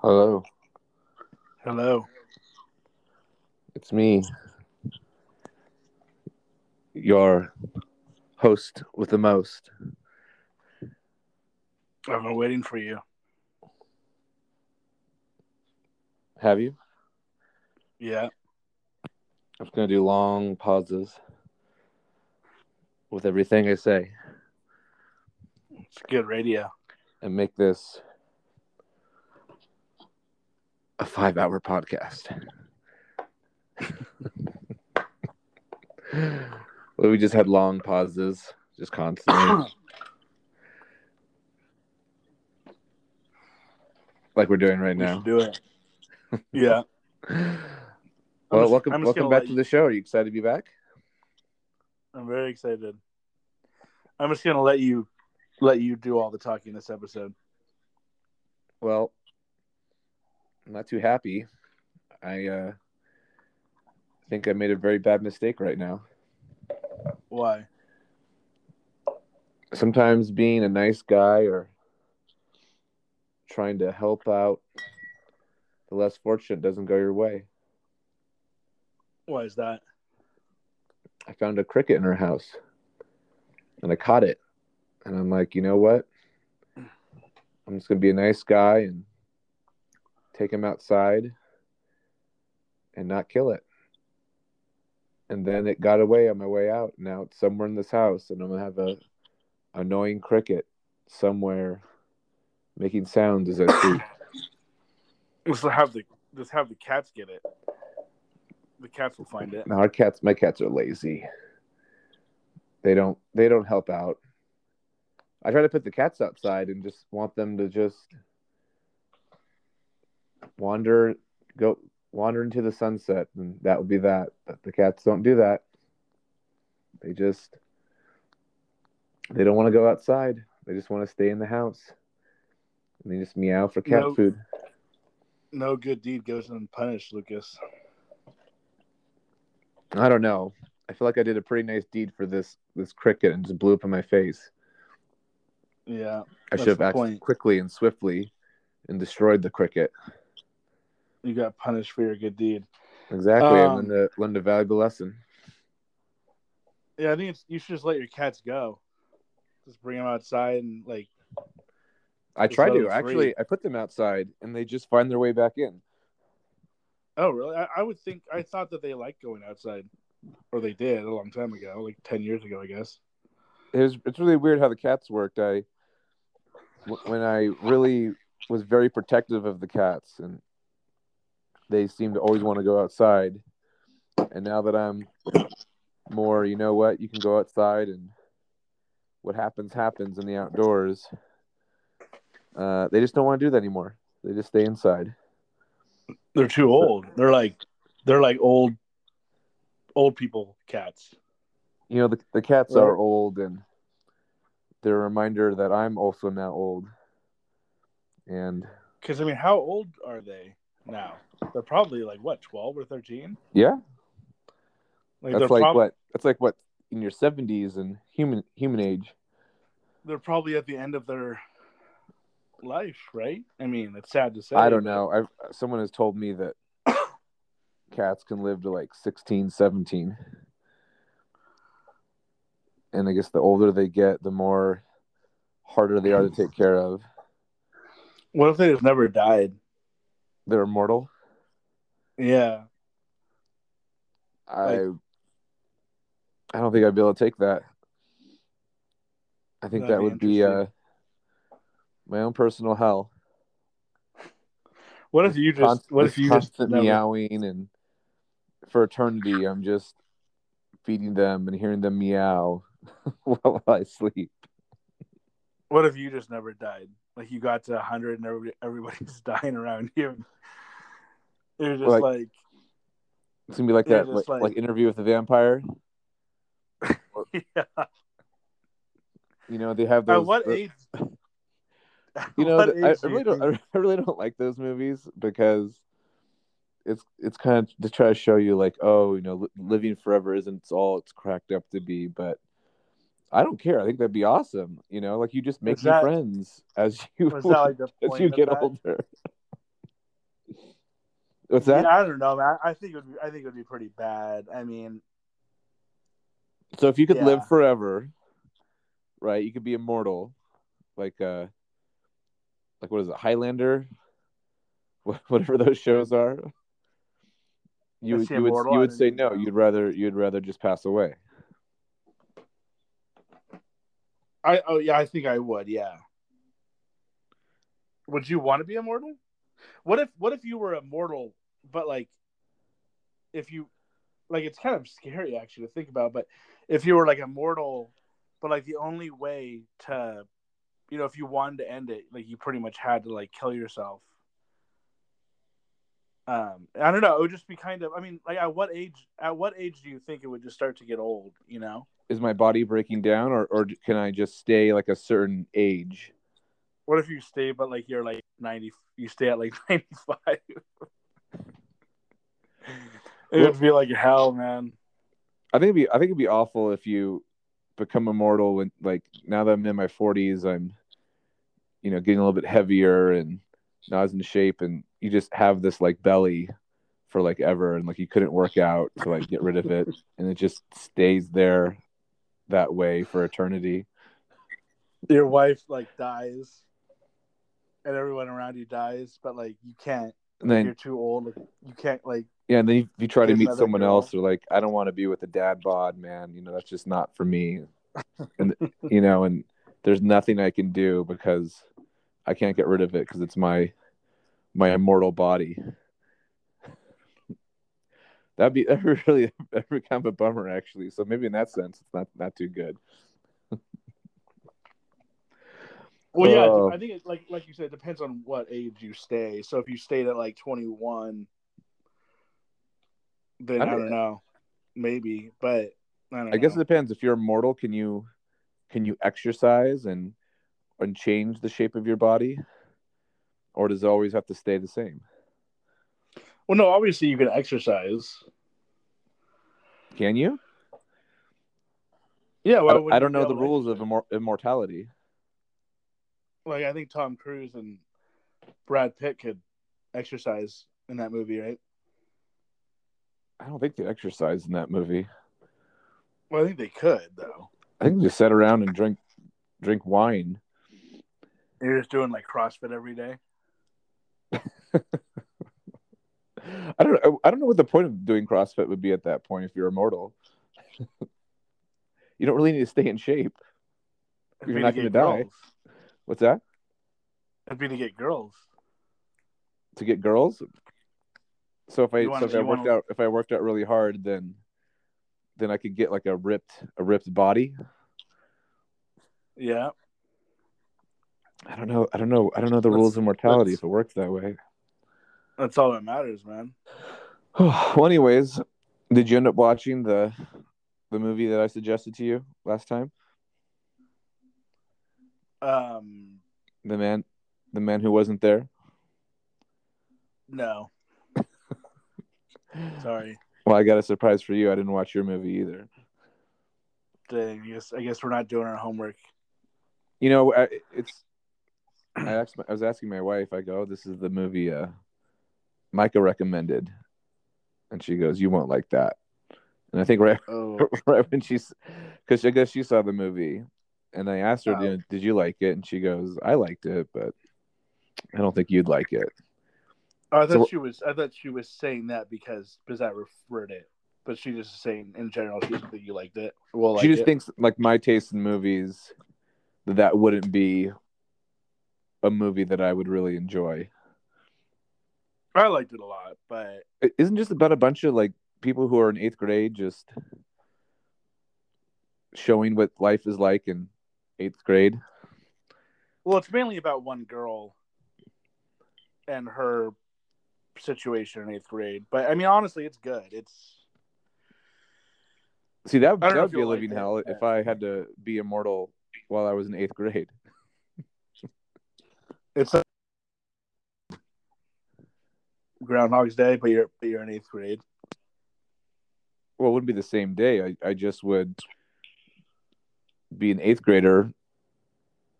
Hello, Hello. it's me, your host with the most. I've been waiting for you. Have you? Yeah. I'm gonna do long pauses with everything I say It's good radio. and make this a five-hour podcast. well, we just had long pauses, just constantly, like we're doing right We now. do it. Yeah. Well, just- welcome, welcome back let to you- the show. Are you excited to be back? I'm very excited. I'm just gonna let you let you do all the talking this episode. Well, I'm not too happy. I uh, think I made a very bad mistake right now. Why? Sometimes being a nice guy or trying to help out the less fortunate doesn't go your way. Why is that? I found a cricket in her house and I caught it. And I'm like, you know what? I'm just going to be a nice guy and take him outside and not kill it. And then it got away on my way out. Now it's somewhere in this house and I'm going to have a annoying cricket somewhere making sounds as I sleep. Just have the just have the cats get it. The cats will find it. Now our cats, my cats are lazy. They don't they don't help out. I try to put the cats outside and just want them to just wander go wander into the sunset and that would be that. But the cats don't do that. They just they don't want to go outside. They just want to stay in the house. And they just meow for cat No. food. No good deed goes unpunished, Lucas. I don't know. I feel like I did a pretty nice deed for this this cricket and just blew up in my face. Yeah. I should have acted point. quickly and swiftly and destroyed the cricket. You got punished for your good deed. Exactly. Um, and learned a, learned a valuable lesson. Yeah, I think it's, you should just let your cats go. Just bring them outside and like I try to. Actually. I put them outside and they just find their way back in. Oh, really? I, I would think I thought that they liked going outside, or they did a long time ago, like ten years ago, I guess. It was, it's really weird how the cats worked. I when I really was very protective of the cats and they seem to always want to go outside. And now that I'm more, you know what, you can go outside and what happens happens in the outdoors. Uh, they just don't want to do that anymore. They just stay inside. They're too old. They're like, they're like old, old people cats. You know, the, the cats Right. are old and they're a reminder that I'm also now old. And Because I mean, how old are they now? They're probably like what, twelve or thirteen? yeah, Like that's like prob- what that's like what in your 70s and human human age. They're probably at the end of their life, right? I mean, it's sad to say. I don't know. I've someone has told me that cats can live to like 16, 17. And I guess the older they get, the more harder they are to take care of. What if they just never died? They're immortal. Yeah. I I don't think I'd be able to take that. I think That'd be would be uh, my own personal hell. What if you just? Const- what if you just constant never? meowing and for eternity I'm just feeding them and hearing them meow while I sleep. What if you just never died? Like you got to hundred and everybody, everybody's dying around you. You're just Like- like, It's gonna be like that, like, like... like- interview with the vampire. yeah. You know, they have those. Uh, At what the- age? You know, I, I really don't. I really don't like those movies because it's it's kind of to try to show you like, oh, you know, li- living forever isn't all it's cracked up to be. But I don't care. I think that'd be awesome. You know, like you just make Is new friends as you like as you get that? older. What's that? Yeah, I don't know, man. I think it would. Be, I think it would be pretty bad. I mean, So if you could Yeah. live forever, right? You could be immortal, like uh, like what is it, Highlander, whatever those shows are. You would you would you would say no. You'd rather you'd rather just pass away. I oh yeah, I think I would. Yeah. Would you want to be immortal? What if What if you were immortal, but like, if you, like, it's kind of scary actually to think about. But if you were like immortal, but like the only way to, you know, if you wanted to end it, like you pretty much had to like kill yourself. Um, I don't know. It would just be kind of. I mean, like, at what age? At what age do you think it would just start to get old? You know. Is my body breaking down, or or can I just stay like a certain age? What if you stay, but like you're like ninety? You stay at like ninety five. it would be like hell, man. I think it'd be I think it'd be awful if you become immortal when like now that I'm in my forties, I'm you know getting a little bit heavier and not as in shape, and you just have this like belly for like ever, and like you couldn't work out to like get rid of it, and it just stays there that way for eternity. Your wife like dies, and everyone around you dies, but like you can't. And you're too old. Like, you can't like. yeah, and then you, you try to meet someone girl. else, or like I don't want to be with a dad bod, man. You know that's just not for me. and you know, and there's nothing I can do because I can't get rid of it because it's my my immortal body. That'd be that'd really be kind of a bummer actually. So maybe in that sense, it's not not too good. Well, yeah, Oh. I think it, like like you said, it depends on what age you stay. So if you stayed at like twenty one, then I I don't- know, maybe. But I don't. I guess it depends. If you're immortal, can you can you exercise and and change the shape of your body, or does it always have to stay the same? Well, no, obviously you can exercise. Can you? Yeah, I, don't- I don't know the to rules of immor- immortality. like I think Tom Cruise and Brad Pitt could exercise in that movie, right? I don't think they exercise in that movie. Well, I think they could though. I think they just sit around and drink drink wine. You're just doing like CrossFit every day. I don't know. I don't know what the point of doing CrossFit would be at that point if you're immortal. you don't really need to stay in shape. It'd You're not to gonna die. What's that? It'd be to get girls. To get girls? So if I wanna- so if I worked wanna- out if I worked out really hard, then then I could get like a ripped a ripped body. Yeah. I don't know. I don't know. I don't know the Let's- rules of mortality if it works that way. That's all that matters, man. well, anyways, did you end up watching the the movie that I suggested to you last time? Um, The man, the man who wasn't there. no. Sorry. Well, I got a surprise for you. I didn't watch your movie either. Dang, I guess I guess we're not doing our homework. You know, I, it's. I asked. My, I was asking my wife. I go, oh, "This is the movie uh, Micah recommended," and she goes, "You won't like that." And I think right, Oh, right when she's, because I guess she saw the movie, and I asked her, Oh. you "Did you like it?" And she goes, "I liked it, but I don't think you'd like it." Oh, I thought So- she was. I thought she was saying that because because I referred it, but she just saying in general she think you liked it. Well, like she just it. thinks like my taste in movies that that wouldn't be a movie that I would really enjoy. I liked it a lot, but It isn't just about a bunch of like people who are in eighth grade just showing what life is like in eighth grade. well, it's mainly about one girl and her situation in eighth grade. But I mean, honestly, it's good. It's See that that would be a you'll like living hell but- if I had to be immortal while I was in eighth grade. it's a Groundhog's Day, but you're but you're in eighth grade. Well, it wouldn't be the same day. I, I just would be an eighth grader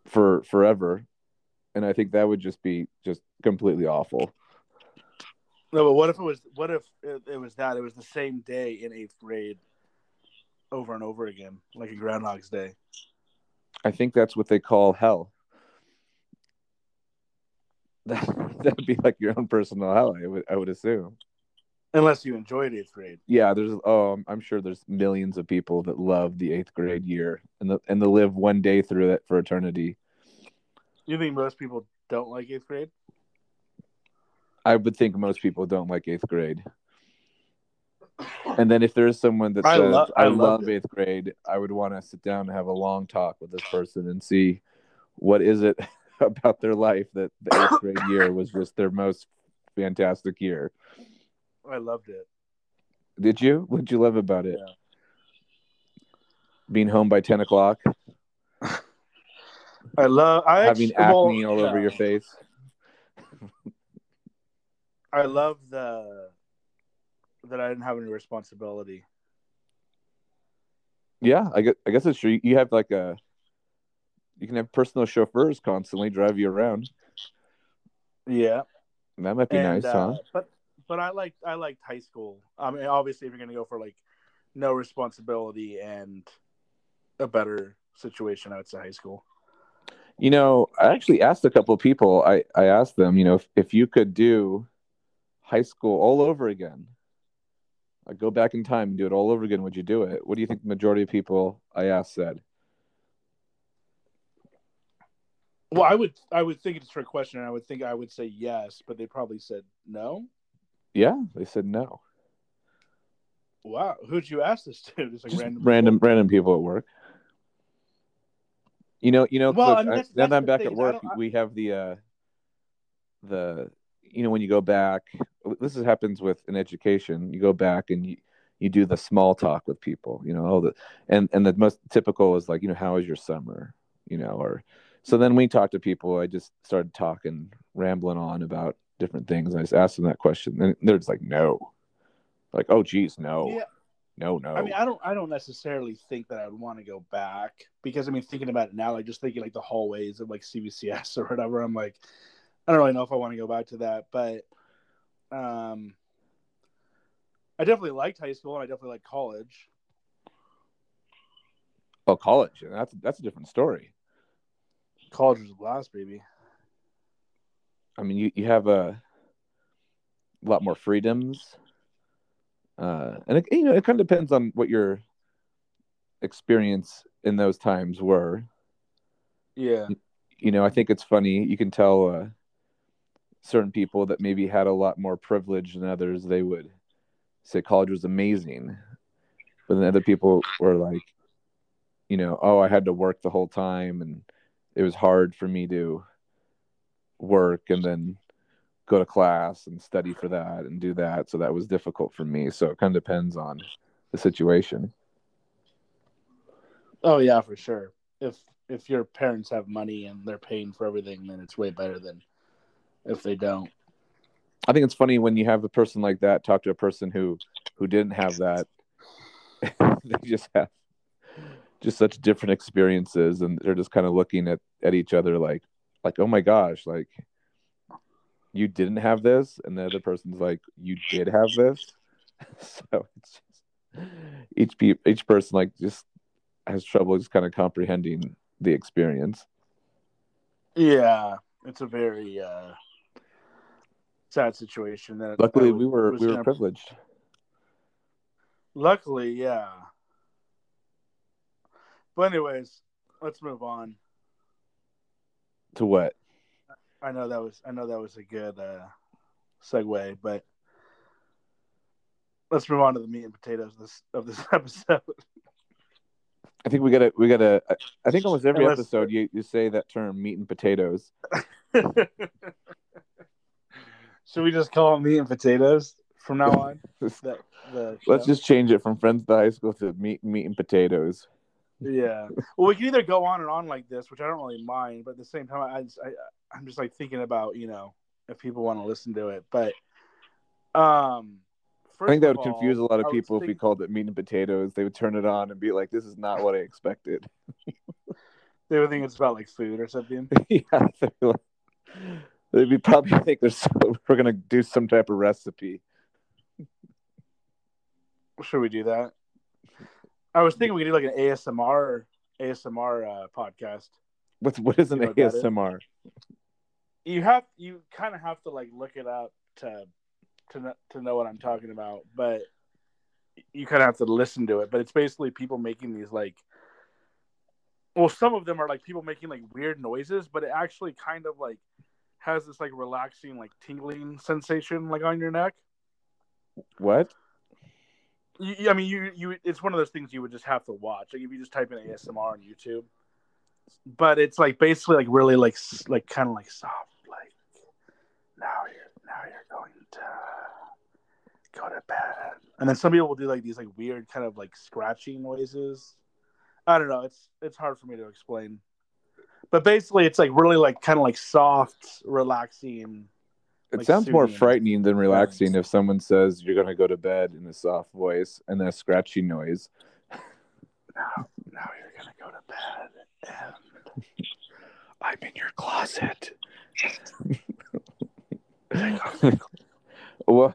for forever. And I think that would just be just completely awful. No, but what if it was? What if it, was that? It was the same day in eighth grade, over and over again, like in Groundhog's Day. I think that's what they call hell. That that'd be like your own personal hell. I would I would assume. Unless you enjoyed eighth grade. Yeah, there's oh, I'm- sure there's millions of people that love the eighth grade year and the and they live one day through it for eternity. You think most people don't like eighth grade? I would think most people don't like eighth grade. And then if there's someone that I says lo- I, I love it." eighth grade, I would want to sit down and have a long talk with this person and see what is it about their life that the eighth grade year was just their most fantastic year. I loved it. Did you? What did you love about it? Yeah. Being home by ten o'clock, I love. I having actually- well, acne all over yeah. your face. I love the that I didn't have any responsibility. Yeah, I guess I guess it's true. You have like a you can have personal chauffeurs constantly drive you around. Yeah, That might be and, nice, uh, huh? But but I liked I liked high school. I mean, obviously, if you're gonna go for like no responsibility and a better situation, I would say high school. You know, I actually asked a couple of people. I I asked them, you know, if, if you could do high school all over again, like go back in time and do it all over again, would you do it? What do you think the majority of people I asked said? Well, I would I would think it's a trick question, and I would think I would say yes, but they probably said no. Yeah, they said no. Wow, who'd you ask this to? Just like Just random random people? random people at work. You know, you know. Well, Coach, I mean, I- that's- now that's that I'm back thing at work, I- we have the uh, the you know when you go back. This is, happens with an education. You go back and you you do the small talk with people. You know, oh, the and and the most typical is like you know how was your summer? You know, or so then we talked to people. I just started talking, rambling on about different things. I just asked them that question, and they're just like, no, like oh geez, no, Yeah. no, no. I mean, I don't, I don't necessarily think that I would want to go back because I mean, thinking about it now, like just thinking like the hallways of like CBCS or whatever, I'm like, I don't really know if I want to go back to that, but um, I definitely liked high school and I definitely liked college. oh, college. That's that's a different story. College was a blast, baby. I mean, you, you have a lot more freedoms, uh, and it, you know it kind of depends on what your experience in those times were. Yeah, You know, I think it's funny. You can tell uh, certain people that maybe had a lot more privilege than others. They would say college was amazing, but then other people were like, you know, oh, I had to work the whole time, and it was hard for me to work and then go to class and study for that and do that. So that was difficult for me. So it kind of depends on the situation. oh yeah, for sure. If if your parents have money and they're paying for everything, then it's way better than if they don't. I think it's funny when you have a person like that talk to a person who who didn't have that. they just have just such different experiences, and they're just kind of looking at at each other like like oh my gosh, like you didn't have this, and the other person's like you did have this. so it's just each pe- each person like just has trouble just kind of comprehending the experience. Yeah, it's a very uh, sad situation. That Luckily, that we were we were privileged. Luckily, yeah. But anyways, let's move on. To what? I know that was I know that was a good uh, segue, but let's move on to the meat and potatoes of this of this episode. I think we gotta we gotta. I- think almost every Unless- episode you, you say that term meat and potatoes. Should we just call them meat and potatoes from now on? The, the Let's just change it from friends to high school to meat meat and potatoes. Yeah. Well, we can either go on and on like this, which I don't really mind, but at the same time, I, just, I I'm just like thinking about you know if people want to listen to it, but um, I think that would of confuse a lot of people if we called it meat and potatoes. They would turn it on and be like, "This is not what I expected." They would think it's about like food or something. yeah, they're like, They probably think there's we're gonna do some type of recipe. Should we do that? I was thinking we could do like an ASMR ASMR uh, podcast. What's what is an You know what that is? ASMR? You have you kind of have to like look it up to to to know what I'm talking about, but you kind of have to listen to it. But it's basically people making these like, well, some of them are like people making like weird noises, but it actually kind of like has this like relaxing like tingling sensation like on your neck. What? I mean, you you it's one of those things you would just have to watch. Like if you just type in ASMR on YouTube, but it's like basically like really like like kind of like soft, like now you're now you're going to go to bed, and then some people will do like these like weird kind of like scratching noises. I don't know. It's it's hard for me to explain, but basically it's like really like kind of like soft, relaxing. It Like sounds more frightening than relaxing if someone says you're gonna go to bed in a soft voice and then a scratchy noise. Now now you're gonna go to bed, and I'm in your closet. well,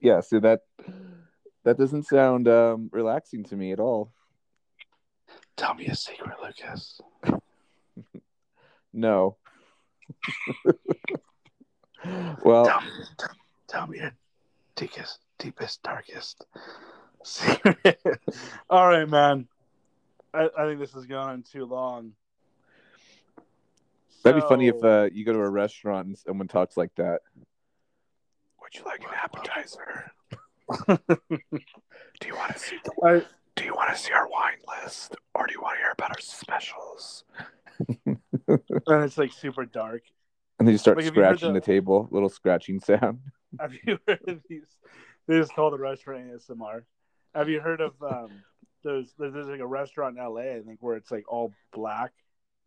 yeah. See that that doesn't sound um, relaxing to me at all. tell me a secret, Lucas. No. well, tell, me, tell, tell me your deepest, deepest, darkest secret. All right, man. I, I think this has gone on too long. that'd be funny if uh, you go to a restaurant and someone talks like that. Would you like an appetizer? Do you want to see the I, Do you want to see our wine list, or do you want to hear about our specials? and it's like super dark. And then you start Like, have you heard scratching the- the table, little scratching sound. Have you heard of these? They just call the restaurant ASMR. Have you heard of um those? There's, there's like a restaurant in LA, I think, where it's like all black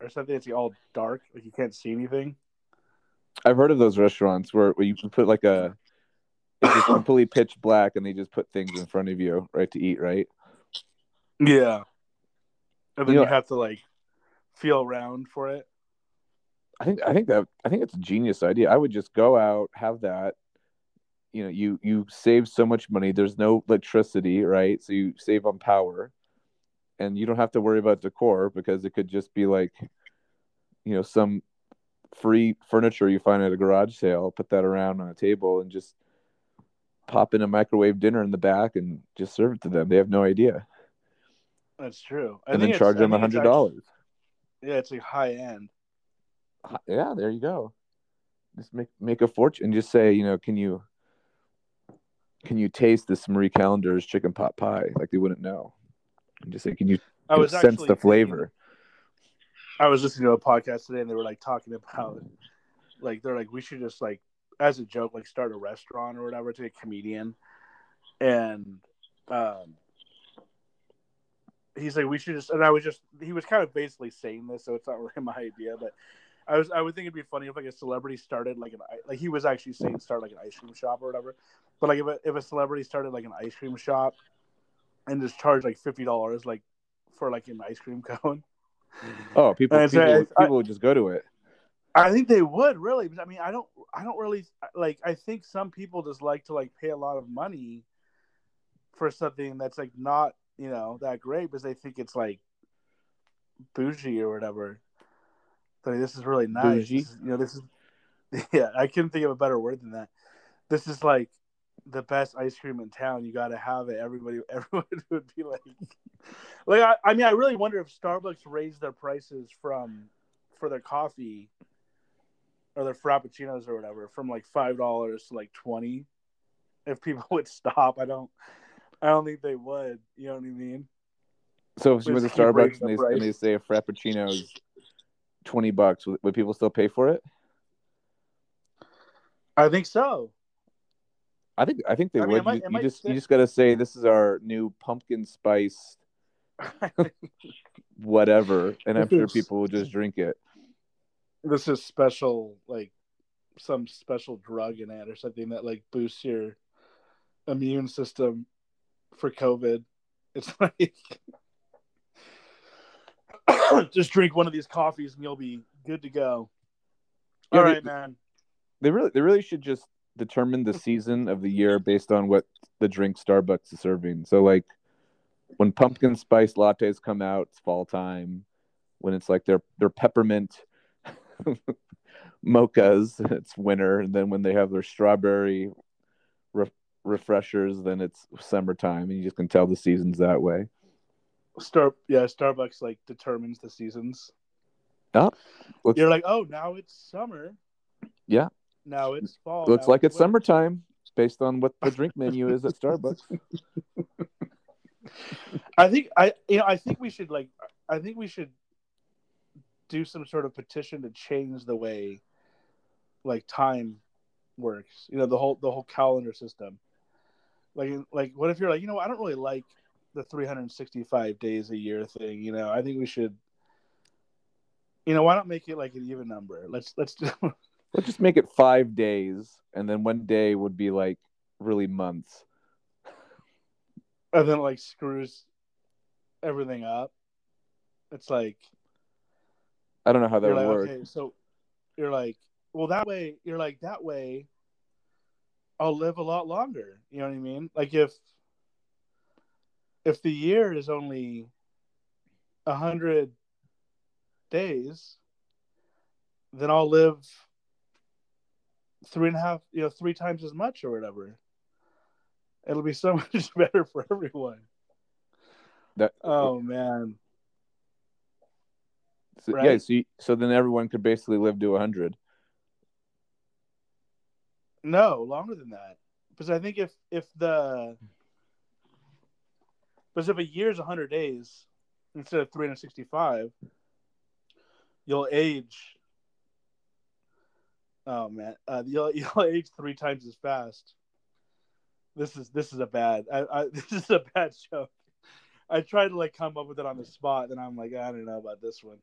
or something. It's like all dark, like you can't see anything. I've heard of those restaurants where, where you can put like a it's just completely pitch black, and they just put things in front of you, right, to eat, right? Yeah. And then You you, have to like feel around for it. I think I think that I think it's a genius idea. I would just go out, have that. You know, you you save so much money. There's no electricity, right? So you save on power, and you don't have to worry about decor because it could just be like, you know, some free furniture you find at a garage sale. Put that around on a table and just pop in a microwave dinner in the back and just serve it to them. They have no idea, That's true. I and think then charge them a hundred dollars. Yeah, it's like high end. Yeah there you go. Just make make a fortune just say you know can you can you taste this marie callender's chicken pot pie? Like they wouldn't know. And just say can you, I was sense the flavor? I was listening to a podcast today and they were like talking about like they're like we should just like as a joke like start a restaurant or whatever to a comedian. And um he's like we should just and I was just he was kind of basically saying this so it's not really my idea but I was I would think it'd be funny if like a celebrity started like an like he was actually saying start like an ice cream shop or whatever but like if a, if a celebrity started like an ice cream shop and just charged like fifty dollars like for like an ice cream cone oh people people, I- people would just go to it I think they would really. I mean, I don't. I don't really like. I think some people just like to like pay a lot of money for something that's like not you know that great because they think it's like bougie or whatever. Like this is really nice. Is- you know, this is. Yeah, I couldn't think of a better word than that. This is like the best ice cream in town. You got to have it. Everybody, everyone would be like, like I, I mean, I really wonder if Starbucks raised their prices from for their coffee or their frappuccinos or whatever from like five dollars to like twenty. If people would stop, I don't, I don't think they would. You know what I mean? so if you went to starbucks and the they, and they say a frappuccino is 20 bucks would, would people still pay for it I think so. i think i think they I would might- you, it you might just fit- you just got to say this is our new pumpkin spice whatever and i'm sure people will just drink it this is special, like some special drug in it or something that like boosts your immune system for COVID. It's like just drink one of these coffees and you'll be good to go. Yeah, All right, man. They really they really should just determine the season of the year based on what the drink Starbucks is serving. So like when pumpkin spice lattes come out, it's fall time. When it's like their their peppermint mochas, it's winter. And then when they have their strawberry re- refreshers, then it's summertime, and you just can tell the seasons that way. Star yeah, Starbucks like determines the seasons. Oh, looks, You're like, oh, now it's summer. Yeah. Now it's fall. looks now like it's winter. summertime based on what the drink menu is at Starbucks. I think I you know I think we should like I think we should do some sort of petition to change the way like time works. You know the whole the whole calendar system. Like like what if you're like you know I don't really like the 365 days a year thing. You know I think we should. You know why not make it like an even number? Let's let's do. Let's just make it five days, and then one day would be like really months. and then like screws everything up. It's like I don't know how that would like, work. okay, so you're like, well, that way, you're like, that way, I'll live a lot longer. You know what I mean? Like if if the year is only a hundred days, then I'll live three and a half, you know, three times as much or whatever. It'll be so much better for everyone. That Oh man. so, right? yeah. So you, so then everyone could basically live to hundred. No, longer than that. Because I think if if the because if a year year's hundred days instead of three hundred sixty five, you'll age. Oh man, uh, you'll you'll age three times as fast. This is this is a bad. I, I this is a bad joke. I tried to like come up with it on the spot, and I'm like, I don't know about this one.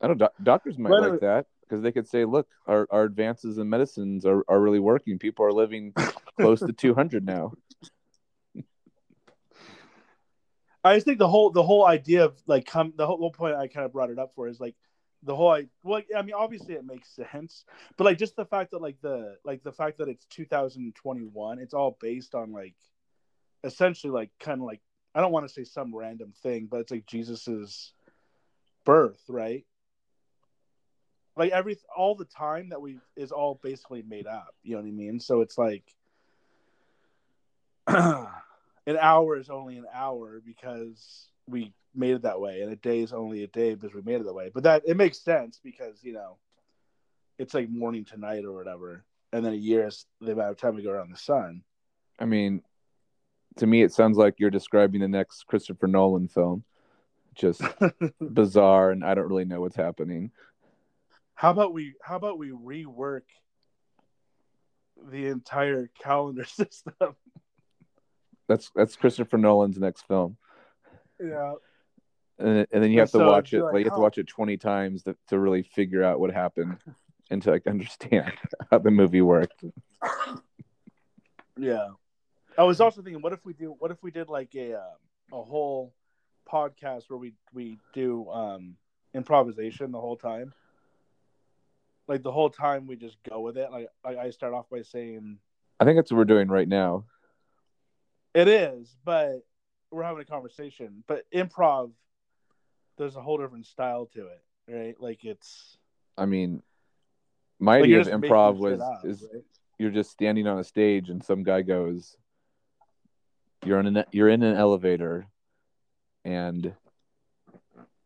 I don't. Doc- doctors might a like that because they could say, "Look, our, our advances in medicines are, are really working. People are living close to two hundred now." I just think the whole the whole idea of like come the whole, whole point I kind of brought it up for is like the whole I well I mean obviously it makes sense but like just the fact that like the like the fact that it's 2021 it's all based on like essentially like kind of like I don't want to say some random thing but it's like Jesus's birth right? Like every all the time that we is all basically made up you know what I mean? So it's like an hour is only an hour because we made it that way, and a day is only a day because we made it that way. But that it makes sense because you know it's like morning to night or whatever, and then a year is the amount of time we go around the sun. I mean, to me, it sounds like you're describing the next Christopher Nolan film. Just bizarre, and I don't really know what's happening. how about we? How about we rework the entire calendar system? That's that's Christopher Nolan's next film, yeah, and, and then you have to watch it. like, Like you have to watch it twenty times to, to really figure out what happened and to like understand how the movie worked. yeah. I was also thinking, what if we do? What if we did like a um, a whole podcast where we we do um improvisation the whole time? Like the whole time we just go with it. Like I, I start off by saying I think that's what we're doing right now. It is, but we're having a conversation. But improv, there's a whole different style to it, right? Like it's I mean, my like idea of improv was up, is right? you're just standing on a stage and some guy goes, "You're in an you're in an elevator, and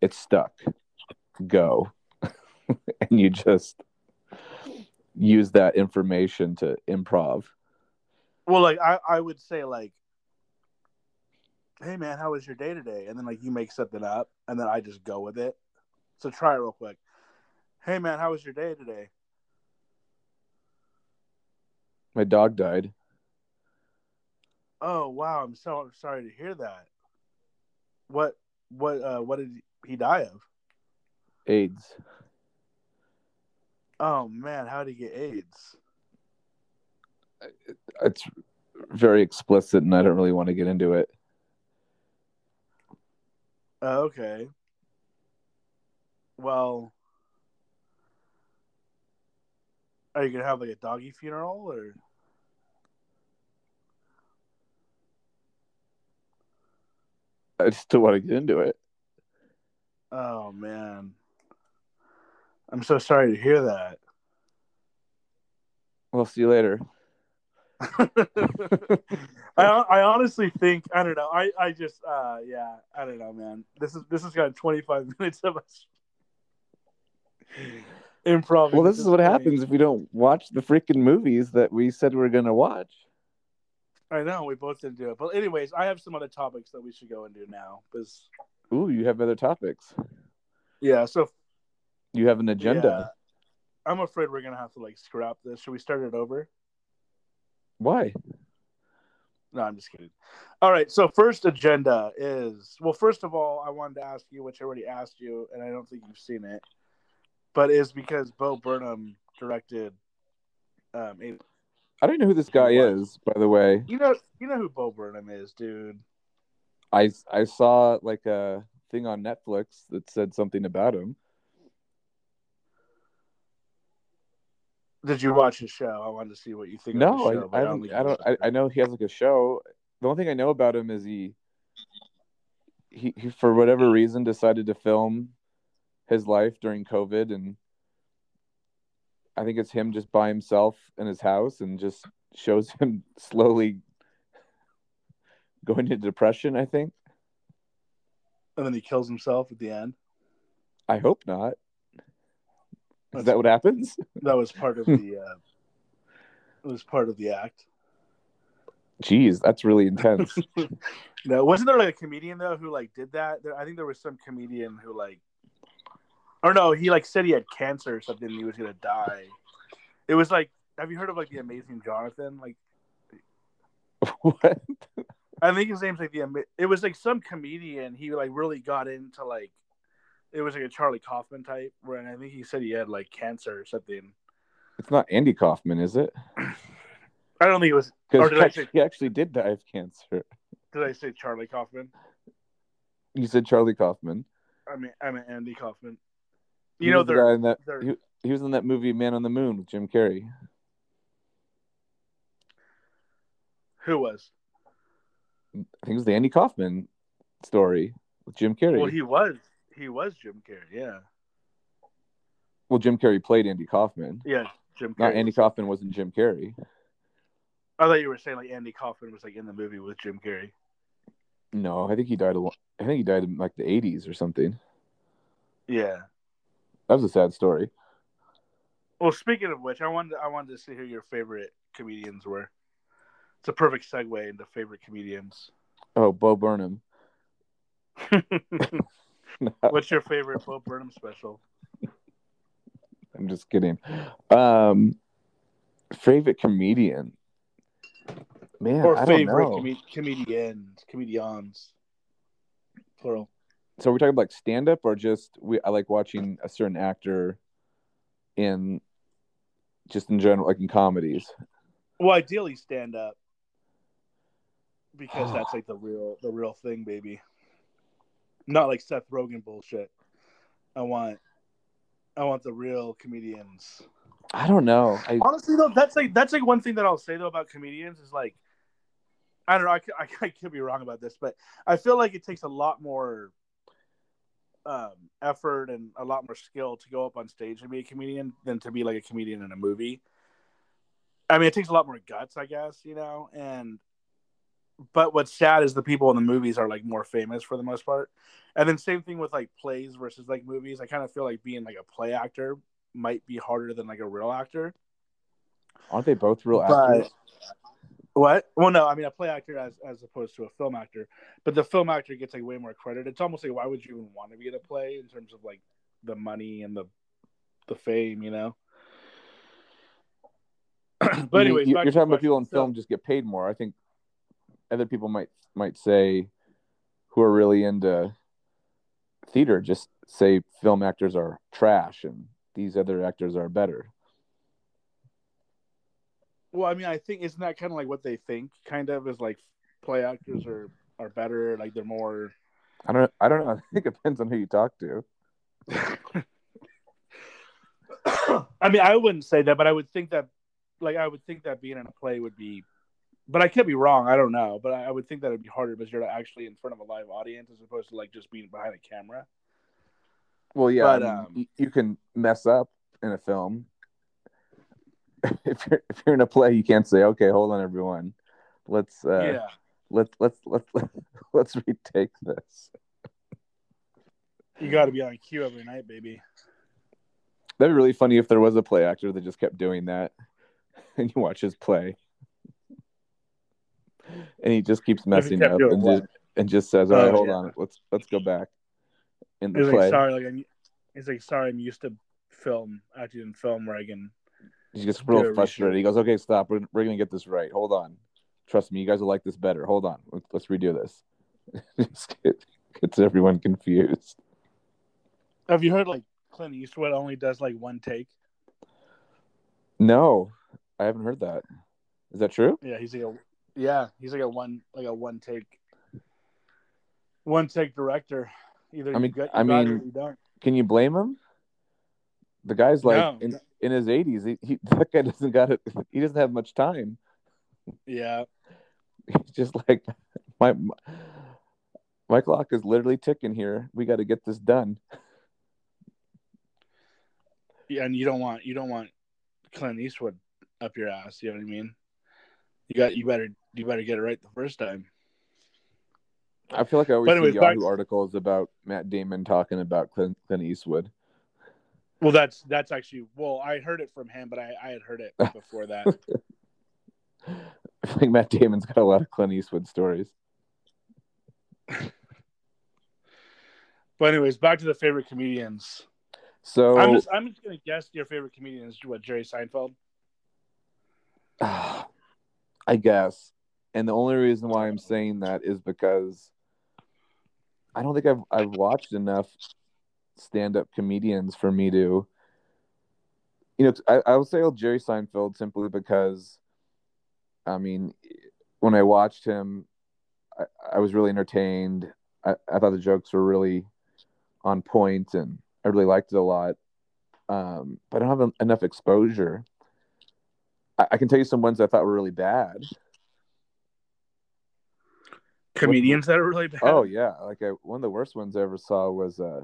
it's stuck. Go," and you just use that information to improv. Well, like I, I would say like, "Hey man, how was your day today?" And then like you make something up, and then I just go with it. So try it real quick. Hey man, how was your day today? My dog died. Oh wow, I'm so sorry to hear that. What what uh what did he die of? AIDS. Oh man, how did he get AIDS? It's very explicit, and I don't really want to get into it. Oh, okay. Well, Are you gonna have like a doggy funeral or? I still want to get into it. Oh man, I'm so sorry to hear that. We'll see you later. I I honestly think I don't know. I I just uh yeah I don't know, man. This is this has got 25 minutes of us improv. Well, this is what happens if we don't watch the freaking movies that we said we are gonna watch. I know we both didn't do it, but anyways, I have some other topics that we should go into now because. Ooh, you have other topics. Yeah, so you have an agenda. Yeah, I'm afraid we're gonna have to like scrap this. Should we start it over? Why? No, I'm just kidding. All right. So first agenda is well. First of all, I wanted to ask you, which I already asked you, and I don't think you've seen it, but is because Bo Burnham directed. Um, a, I don't know who this guy is, by the way. You know, you know who Bo Burnham is, dude. I I saw like a thing on Netflix that said something about him. Did you watch his show? I wanted to see what you think. No, show, I, I, don't. I don't. I, I, know he has like a show. The only thing I know about him is he, he, he, for whatever reason, decided to film his life during COVID, and I think it's him just by himself in his house, and just shows him slowly going into depression. I think, and then he kills himself at the end. I hope not. Is that what happens? That was part of the. Uh, it was part of the act. Jeez, that's really intense. no, wasn't there like a comedian though who like did that? I think there was some comedian who like, or no, he like said he had cancer or something. and he was gonna die. It was like, have you heard of like the Amazing Jonathan? Like, what? I think his name's like the. It was like some comedian. He like really got into like it was like a Charlie Kaufman type, where and I think he said he had like cancer or something. It's not Andy Kaufman, is it? I don't think it was. Because he, say, he actually did die of cancer. Did I say Charlie Kaufman? You said Charlie Kaufman. I mean, I mean Andy Kaufman. You he know, the guy in that he, he was in that movie Man on the Moon with Jim Carrey. Who was? I think it was the Andy Kaufman story with Jim Carrey. Well, he was. He was Jim Carrey, yeah. Well, Jim Carrey played Andy Kaufman. Yeah, Jim. Carrey Not Andy. Kaufman wasn't Jim Carrey. I thought you were saying like Andy Kaufman was like in the movie with Jim Carrey. No, I think he died. A, I think he died in like the '80s or something. Yeah, that was a sad story. Well, speaking of which, I wanted I wanted to see who your favorite comedians were. It's a perfect segue into favorite comedians. Oh, Bo Burnham. What's your favorite Bo Burnham special? I'm just kidding. Um, favorite comedian. Man, or I favorite com- comedians, comedians, plural. So we're talking about like stand up or just we I like watching a certain actor in just in general like in comedies. Well, ideally stand up because that's like the real the real thing, baby. Not like Seth Rogen bullshit. I want I want the real comedians. I don't know. I... Honestly, though, that's like that's like one thing that I'll say though about comedians is like, I don't know. I, I, I could be wrong about this, but I feel like it takes a lot more um, effort and a lot more skill to go up on stage and be a comedian than to be like a comedian in a movie. I mean, it takes a lot more guts, I guess, you know. And but what's sad is the people in the movies are like more famous for the most part. And then same thing with like plays versus like movies. I kind of feel like being like a play actor might be harder than like a real actor. Aren't they both real actors? What? Well, no. I mean, a play actor as as opposed to a film actor, but the film actor gets like way more credit. It's almost like why would you even want to be in a play in terms of like the money and the the fame, you know? but anyways, you, are talking about people in film just get paid more. I think other people might might say who are really into theater just say film actors are trash and these other actors are better. Well, I mean, I think isn't that kind of like what they think? Kind of is like play actors are are better, like they're more. I don't. I don't know. I think it depends on who you talk to. I mean, I wouldn't say that, but I would think that, like, I would think that being in a play would be, but I could be wrong. I don't know, but I, I would think that it'd be harder because you're actually in front of a live audience as opposed to like just being behind a camera. Well, yeah, But, I mean, um, you can mess up in a film. if you're if you're in a play, you can't say, "Okay, hold on, everyone, let's uh, yeah, let's let's let's let's retake this." you got to be on cue every night, baby. That'd be really funny if there was a play actor that just kept doing that, and you watch his play, and he just keeps messing up and just, and just says, oh, "All right, Oh, hold yeah. on, let's let's go back in the He's play." like, sorry, like I'm. He's like, sorry, I'm used to film acting in film can. He gets real frustrated. He goes, "Okay, stop. We're, we're gonna get this right. Hold on. Trust me, you guys will like this better. Hold on. Let's, let's redo this." Get, gets everyone confused. Have you heard like Clint Eastwood only does like one take? No, I haven't heard that. Is that true? Yeah, he's like a yeah, he's like a one like a one take, one take director. Either I mean- you I mean, or you don't. Can you blame him? The guy's like No. in, in his 80s. He, he that guy doesn't got it. He doesn't have much time. Yeah, He's just like my my, my clock is literally ticking here. We got to get this done. yeah, and you don't want you don't want Clint Eastwood up your ass. You know what I mean? You got you better you better get it right the first time. I feel like I always anyways, see back- Yahoo articles about Matt Damon talking about Clint, Clint Eastwood. Well, that's that's actually well, I heard it from him, but I, I had heard it before that. I think Matt Damon's got a lot of Clint Eastwood stories. but anyways, back to the favorite comedians. So I'm just I'm just gonna guess your favorite comedian is what Jerry Seinfeld. I guess. And the only reason why I'm saying that is because I don't think I've I've watched enough stand-up comedians for me to you know I, I would say old Jerry Seinfeld simply because I mean when I watched him I, I was really entertained. I, I thought the jokes were really on point and I really liked it a lot. Um, but I don't have enough exposure. I, I can tell you some ones I thought were really bad. Comedians that are really bad. Oh yeah, like I, one of the worst ones I ever saw was uh,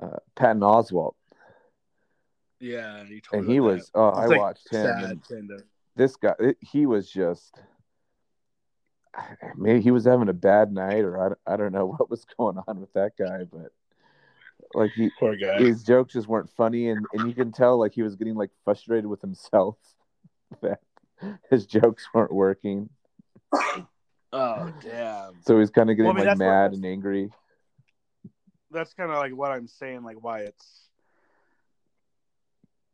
uh, Patton Oswalt, yeah, and he was. Oh, I like, watched him. that. And Sad, kind of. this guy, it- he was just. Maybe he was having a bad night, or I, don't- I don't know what was going on with that guy, but like he, Poor guy. his jokes just weren't funny, and and you can tell like he was getting like frustrated with himself that his jokes weren't working, Oh damn. so he's kind of getting Well, I mean, like mad and angry. That's kind of like what I'm saying, like why it's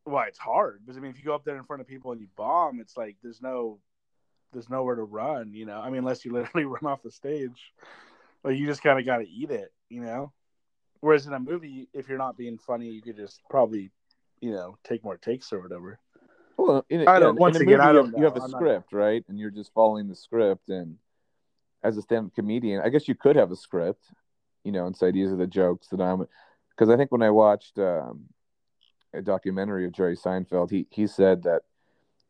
why it's hard. Because I mean, if you go up there in front of people and you bomb, it's like there's no there's nowhere to run. You know, I mean, unless you literally run off the stage, like you just kind of got to eat it. You know. Whereas in a movie, if you're not being funny, you could just probably, you know, take more takes or whatever. Well, in, I don't- once in again, movie, I you don't have, you have know. a I'm not- script, right? And you're just following the script. And as a stand-up comedian, I guess you could have a script, you know, and say these are the jokes that I'm. Because I think when I watched um, a documentary of Jerry Seinfeld, he he said that,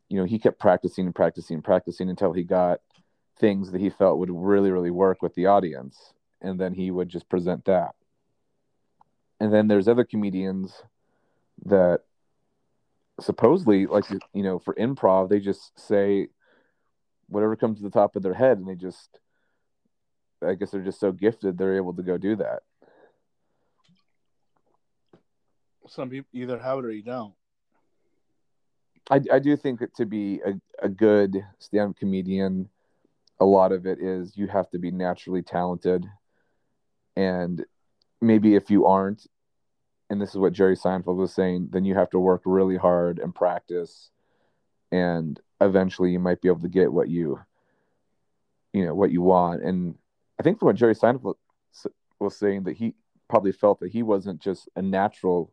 you know, he kept practicing and practicing and practicing until he got things that he felt would really really work with the audience, and then he would just present that. And then there's other comedians that supposedly like you know for improv they just say whatever comes to the top of their head and they just i guess they're just so gifted they're able to go do that Some people either have it or you don't. i, I do think that to be a, a good stand-up comedian a lot of it is you have to be naturally talented and maybe if you aren't and this is what jerry seinfeld was saying then you have to work really hard and practice and eventually you might be able to get what you you know what you want. And i think from what jerry seinfeld was saying that he probably felt that he wasn't just a natural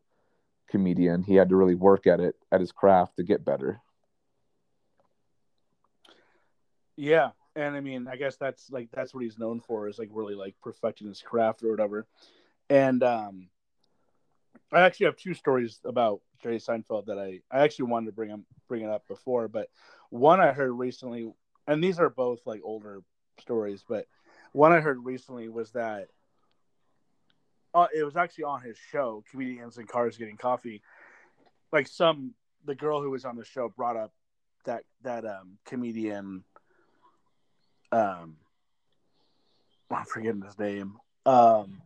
comedian. He had to really work at it at his craft to get better. Yeah, and I mean, I guess that's like that's what he's known for is like really like perfecting his craft or whatever. And um I actually have two stories about Jerry Seinfeld that I, I actually wanted to bring him bring it up before, but one I heard recently, and these are both like older stories, but one I heard recently was that uh, it was actually on his show, comedians in cars getting coffee. Like some the girl who was on the show brought up that that um comedian um I'm forgetting his name. Um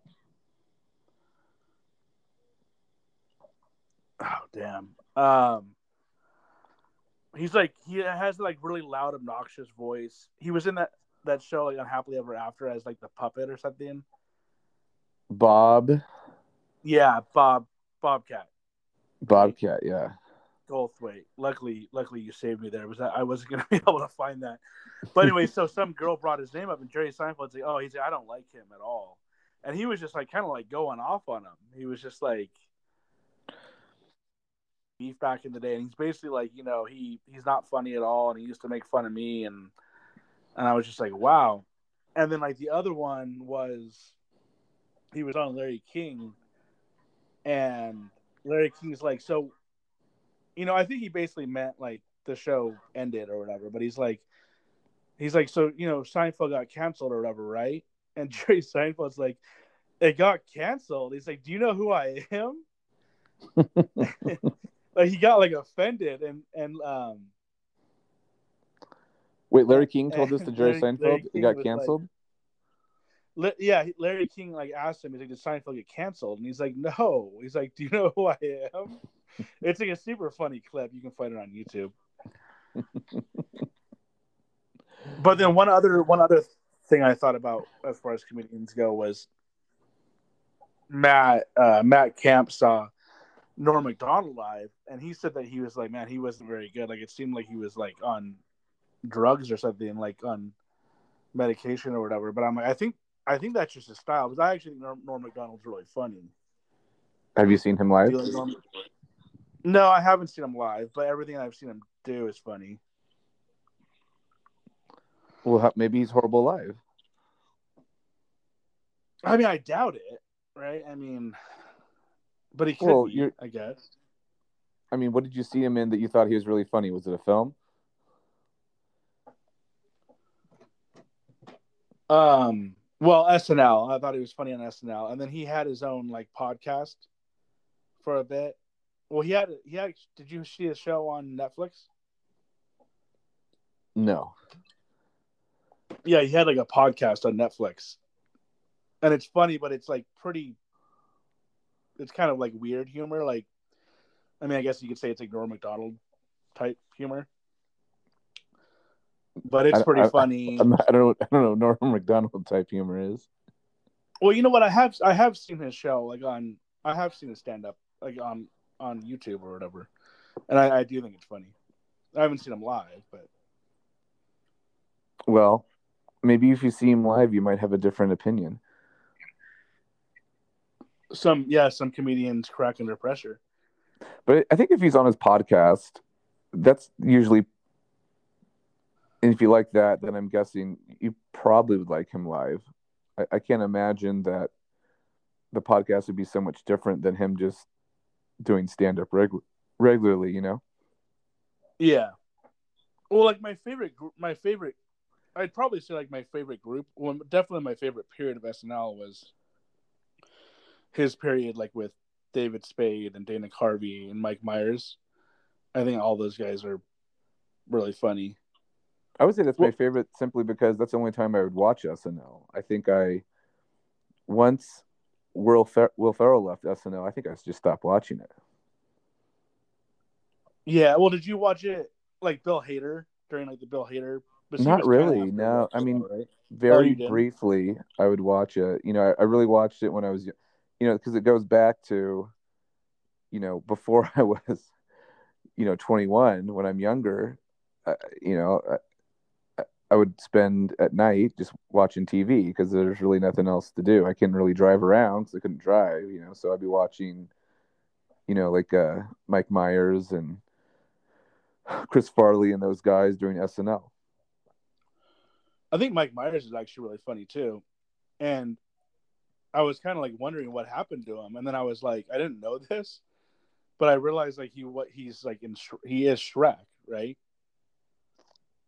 Oh damn. Um he's like he has like really loud, obnoxious voice. He was in that that show like Unhappily Ever After as like the puppet or something. Bob. Yeah, Bob Bobcat. Bobcat, yeah. Goldthwait. Luckily, luckily you saved me there. Was I wasn't gonna be able to find that. But anyway, so some girl brought his name up, and Jerry Seinfeld's like, "Oh, he's like, I don't like him at all," and he was just like, kind of like going off on him. He was just like beef back in the day, and he's basically like, you know, he he's not funny at all, and he used to make fun of me, and and I was just like, wow. And then like the other one was he was on Larry King, and Larry King's like, so, you know, I think he basically meant like the show ended or whatever, but he's like, he's like, so you know, Seinfeld got canceled or whatever, right? And Jerry Seinfeld's like, it got canceled. He's like, do you know who I am? like he got like offended and and um. Wait, Larry King told this to Jerry Larry- Seinfeld. He got canceled. Li- yeah, Larry King like asked him, he's like, "Did Seinfeld get canceled?" And he's like, "No." He's like, "Do you know who I am?" it's like a super funny clip. You can find it on YouTube. but then one other one other thing I thought about as far as comedians go was Matt uh, Matt Camp saw Norm Macdonald live, and he said that he was like, man, he wasn't very good. Like it seemed like he was like on drugs or something, like on medication or whatever. But I'm like, I think I think that's just his style because I actually think Norm, Norm Macdonald's really funny. Have you seen him live? No, I haven't seen him live, but everything I've seen him do is funny. Well, maybe he's horrible live. I mean, I doubt it, right? I mean, but he could Well, be, you're- I guess. I mean, what did you see him in that you thought he was really funny? Was it a film? Um, well, SNL. I thought he was funny on SNL, and then he had his own like podcast for a bit. Well, he had he had. Did you see a show on Netflix? No. Yeah, he had like a podcast on Netflix, and it's funny, but it's like pretty. It's kind of like weird humor. Like, I mean, I guess you could say it's like Norm Macdonald type humor, but it's I- pretty I- funny. I'm, I don't know. I don't know. Norm Macdonald type humor is. Well, you know what? I have I have seen his show like on I have seen his stand up like on on YouTube or whatever, and I, I do think it's funny. I haven't seen him live, but Well, maybe if you see him live, you might have a different opinion. Some yeah, some comedians crack under pressure. But I think if he's on his podcast, that's usually. And if you like that, then I'm guessing you probably would like him live. I, I can't imagine that the podcast would be so much different than him just doing stand up regu- regularly, you know? Yeah. Well, like my favorite group, my favorite, I'd probably say like my favorite group. Well, definitely my favorite period of SNL was his period, like with David Spade and Dana Carvey and Mike Myers. I think all those guys are really funny. I would say that's Well- my favorite simply because that's the only time I would watch SNL. I think I once Will Fer- Will Ferrell left SNL, I think I just stopped watching it. Yeah. Well, did you watch it like Bill Hader during like the Bill Hader? Not really, no. I mean, right? Oh, very you didn't? briefly, I would watch it. You know, I, I really watched it when I was, you know, because it goes back to, you know, before I was, you know, 21. When I'm younger, uh, you know, I, I would spend at night just watching TV because there's really nothing else to do. I couldn't really drive around because I couldn't drive, you know. So I'd be watching, you know, like uh, Mike Myers and Chris Farley and those guys during SNL. I think Mike Myers is actually really funny too, and I was kind of like wondering what happened to him, and then I was like, I didn't know this, but I realized like he what he's like in Sh- he is Shrek, right?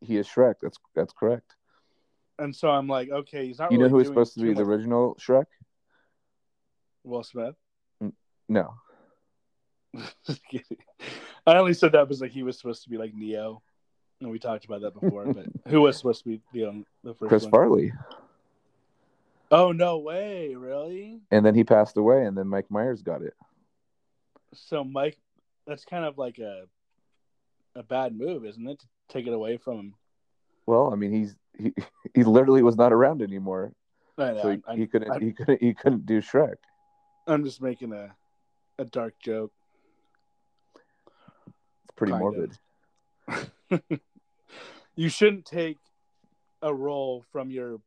He is Shrek. That's that's correct. And so I'm like, okay, he's not. You know who is supposed to be the original Shrek? Will Smith. No, I only said that because like he was supposed to be like Neo, and we talked about that before. but who was supposed to be the the first Chris one? Farley. Oh no way! Really? And then he passed away, and then Mike Myers got it. So Mike, that's kind of like a a bad move, isn't it? To take it away from him. Well, I mean, he's he he literally was not around anymore, I know. so he, I'm, he couldn't I'm- he couldn't he couldn't do Shrek. I'm just making a a dark joke. It's pretty Kind morbid. you shouldn't take a role from your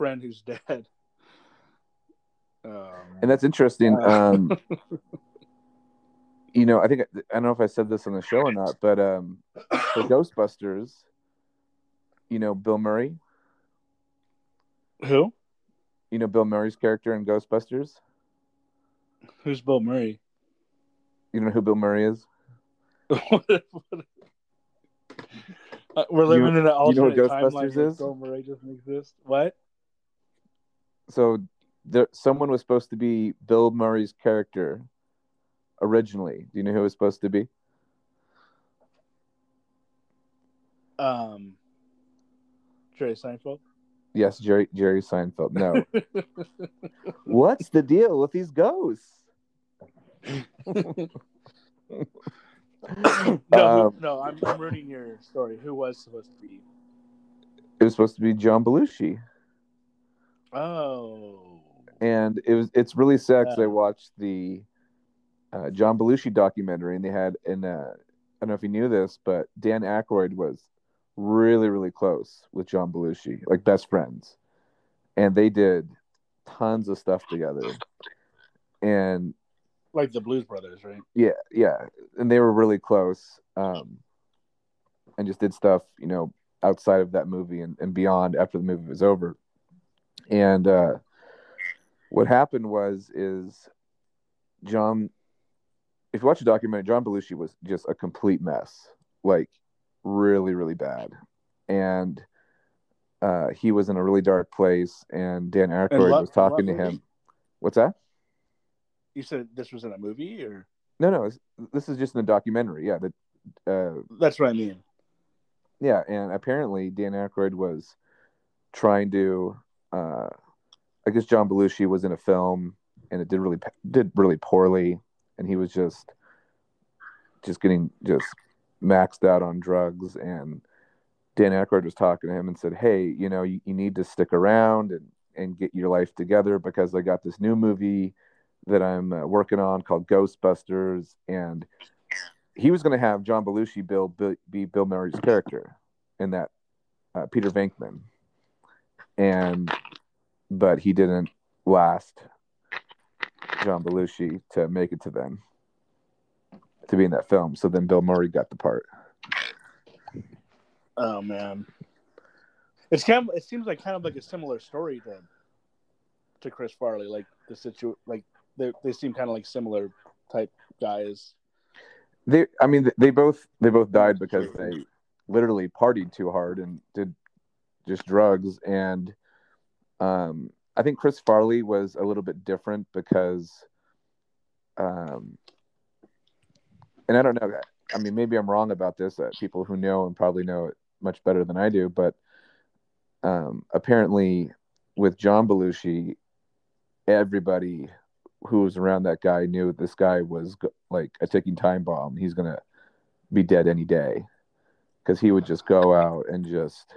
friend who's dead. Oh, And that's interesting. Uh. Um, you know, I think I don't know if I said this on the show or not, but um, for Ghostbusters, you know, Bill Murray. who? You know Bill Murray's character in Ghostbusters. Who's Bill Murray? You know who Bill Murray is? Uh, we're living in an you know what Ghostbusters timeline is? Bill Murray doesn't exist. What? So there, someone was supposed to be Bill Murray's character originally. Do you know who it was supposed to be? Um, Jerry Seinfeld. Yes, Jerry Jerry Seinfeld. No. What's the deal with these ghosts? no, Um, no, I'm, I'm ruining your story. Who was supposed to be? It was supposed to be John Belushi, Oh, and it was it's really sad because Yeah. I watched the uh, John Belushi documentary, and they had and uh, I don't know if you knew this, but Dan Aykroyd was really really close with John Belushi, like best friends, and they did tons of stuff together, and like the Blues Brothers, right? yeah yeah. And they were really close um and just did stuff you know outside of that movie and, and beyond after the movie was over and uh what happened was is john if you watch the documentary john belushi was just a complete mess like really really bad and uh he was in a really dark place and dan Aykroyd was talking to movie? him what's that You said this was in a movie, or no no this is just in a documentary yeah that uh that's what I mean. Yeah, and apparently Dan Aykroyd was trying to. Uh, I guess John Belushi was in a film, and it did really did really poorly, and he was just just getting just maxed out on drugs. And Dan Aykroyd was talking to him and said, "Hey, you know, you, you need to stick around and and get your life together because I got this new movie that I'm uh, working on called Ghostbusters, and he was going to have John Belushi Bill, be Bill Murray's character in that uh, Peter Venkman, and but he didn't last John Belushi to make it to them to be in that film. So then Bill Murray got the part. Oh man, it's kind of. It seems like kind of like a similar story to to Chris Farley. Like the situ, like they they seem kind of like similar type guys. They, I mean, they both they both died because they literally partied too hard and did just drugs. And um, I think Chris Farley was a little bit different because, um, and I don't know. I mean, maybe I'm wrong about this. Uh, people who know and probably know it much better than I do, but um, apparently, with John Belushi, everybody who was around that guy knew this guy was go- like a ticking time bomb. He's gonna be dead any day because he would just go out and just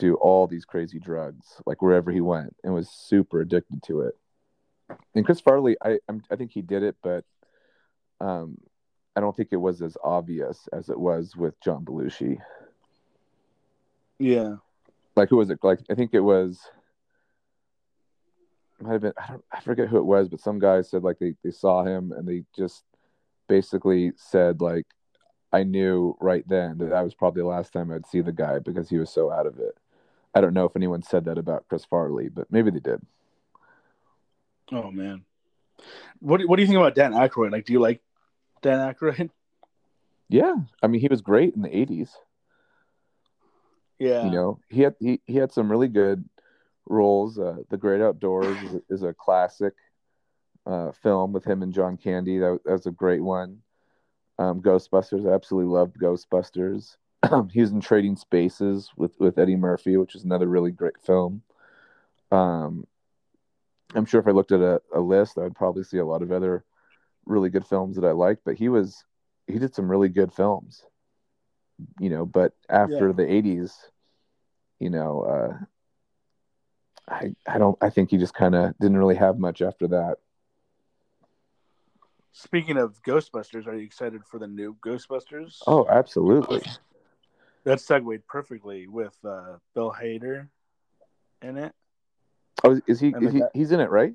do all these crazy drugs like wherever he went and was super addicted to it. And Chris Farley, I I'm, I think he did it, but um, I don't think it was as obvious as it was with John Belushi. Yeah, Like who was it? Like I think it was might have been I don't I forget who it was, but some guy said like they, they saw him and they just basically said like I knew right then that that was probably the last time I'd see the guy because he was so out of it. I don't know if anyone said that about Chris Farley, but maybe they did. Oh man, what do, what do you think about Dan Aykroyd? Like, do you like Dan Aykroyd? Yeah, I mean, he was great in the '80s. Yeah, You know, he had he, he had some really good roles. Uh, the Great Outdoors is a, is a classic uh, film with him and John Candy. That, that was a great one. Um, Ghostbusters, I absolutely loved Ghostbusters. he was in Trading Spaces with with Eddie Murphy, which is another really great film. Um, I'm sure if I looked at a, a list, I'd probably see a lot of other really good films that I liked. But he was he did some really good films, you know. But after Yeah. the '80s, you know, uh, I I don't I think he just kind of didn't really have much after that. Speaking of Ghostbusters, are you excited for the new Ghostbusters? Oh, absolutely. That segued perfectly with uh, Bill Hader in it. Oh, is- is he? Is he guy- he's in it, right?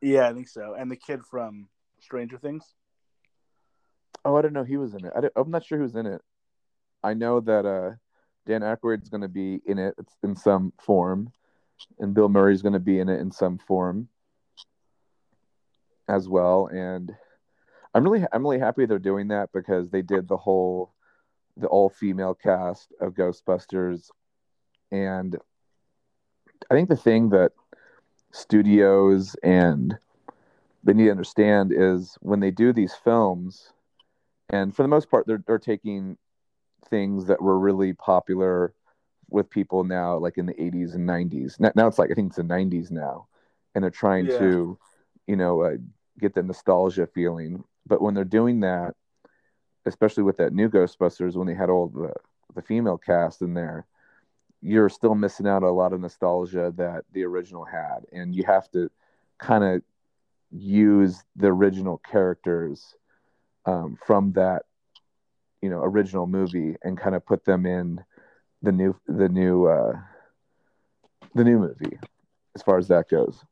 Yeah, I think so. And the kid from Stranger Things. Oh, I didn't know he was in it. I I'm not sure who's in it. I know that uh, Dan Aykroyd's going to be in it in some form, and Bill Murray's going to be in it in some form as well. And I'm really, I'm really happy they're doing that because they did the whole, the all female cast of Ghostbusters, and I think the thing that studios and they need to understand is when they do these films and for the most part they're, they're taking things that were really popular with people now like in the 80s and 90s now, now it's like i think it's the 90s now and they're trying Yeah. to you know uh, get the nostalgia feeling. But when they're doing that especially with that new ghostbusters when they had all the the female cast in there you're still missing out on a lot of nostalgia that the original had. And you have to kind of use the original characters um, from that you know original movie and kind of put them in the new the new uh the new movie as far as that goes.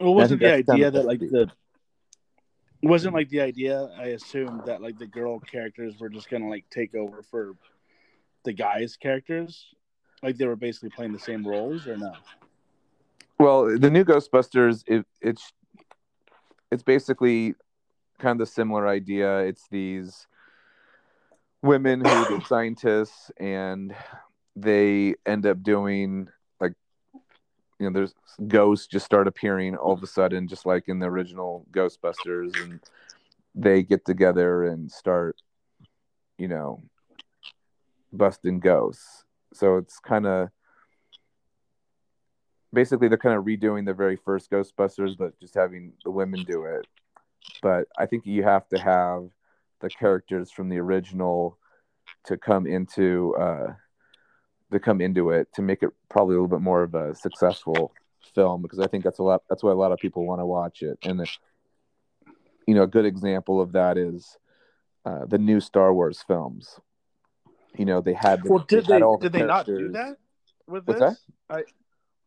Well, wasn't the idea that like the wasn't like the idea? I assumed that like the girl characters were just gonna like take over for the guys' characters, like they were basically playing the same roles, or no? well the new ghostbusters it, it's it's basically kind of the similar idea it's these women who are scientists and they end up doing you know there's ghosts just start appearing all of a sudden just like in the original ghostbusters and they get together and start you know busting ghosts. So it's kind of basically they're kind of redoing the very first ghostbusters but just having the women do it. But i think you have to have the characters from the original to come into uh to come into it to make it probably a little bit more of a successful film because I think that's a lot that's why a lot of people want to watch it. And you know a good example of that is uh, the new Star Wars films. You know they had the, Well, did had they all the did they not do that with What's this? I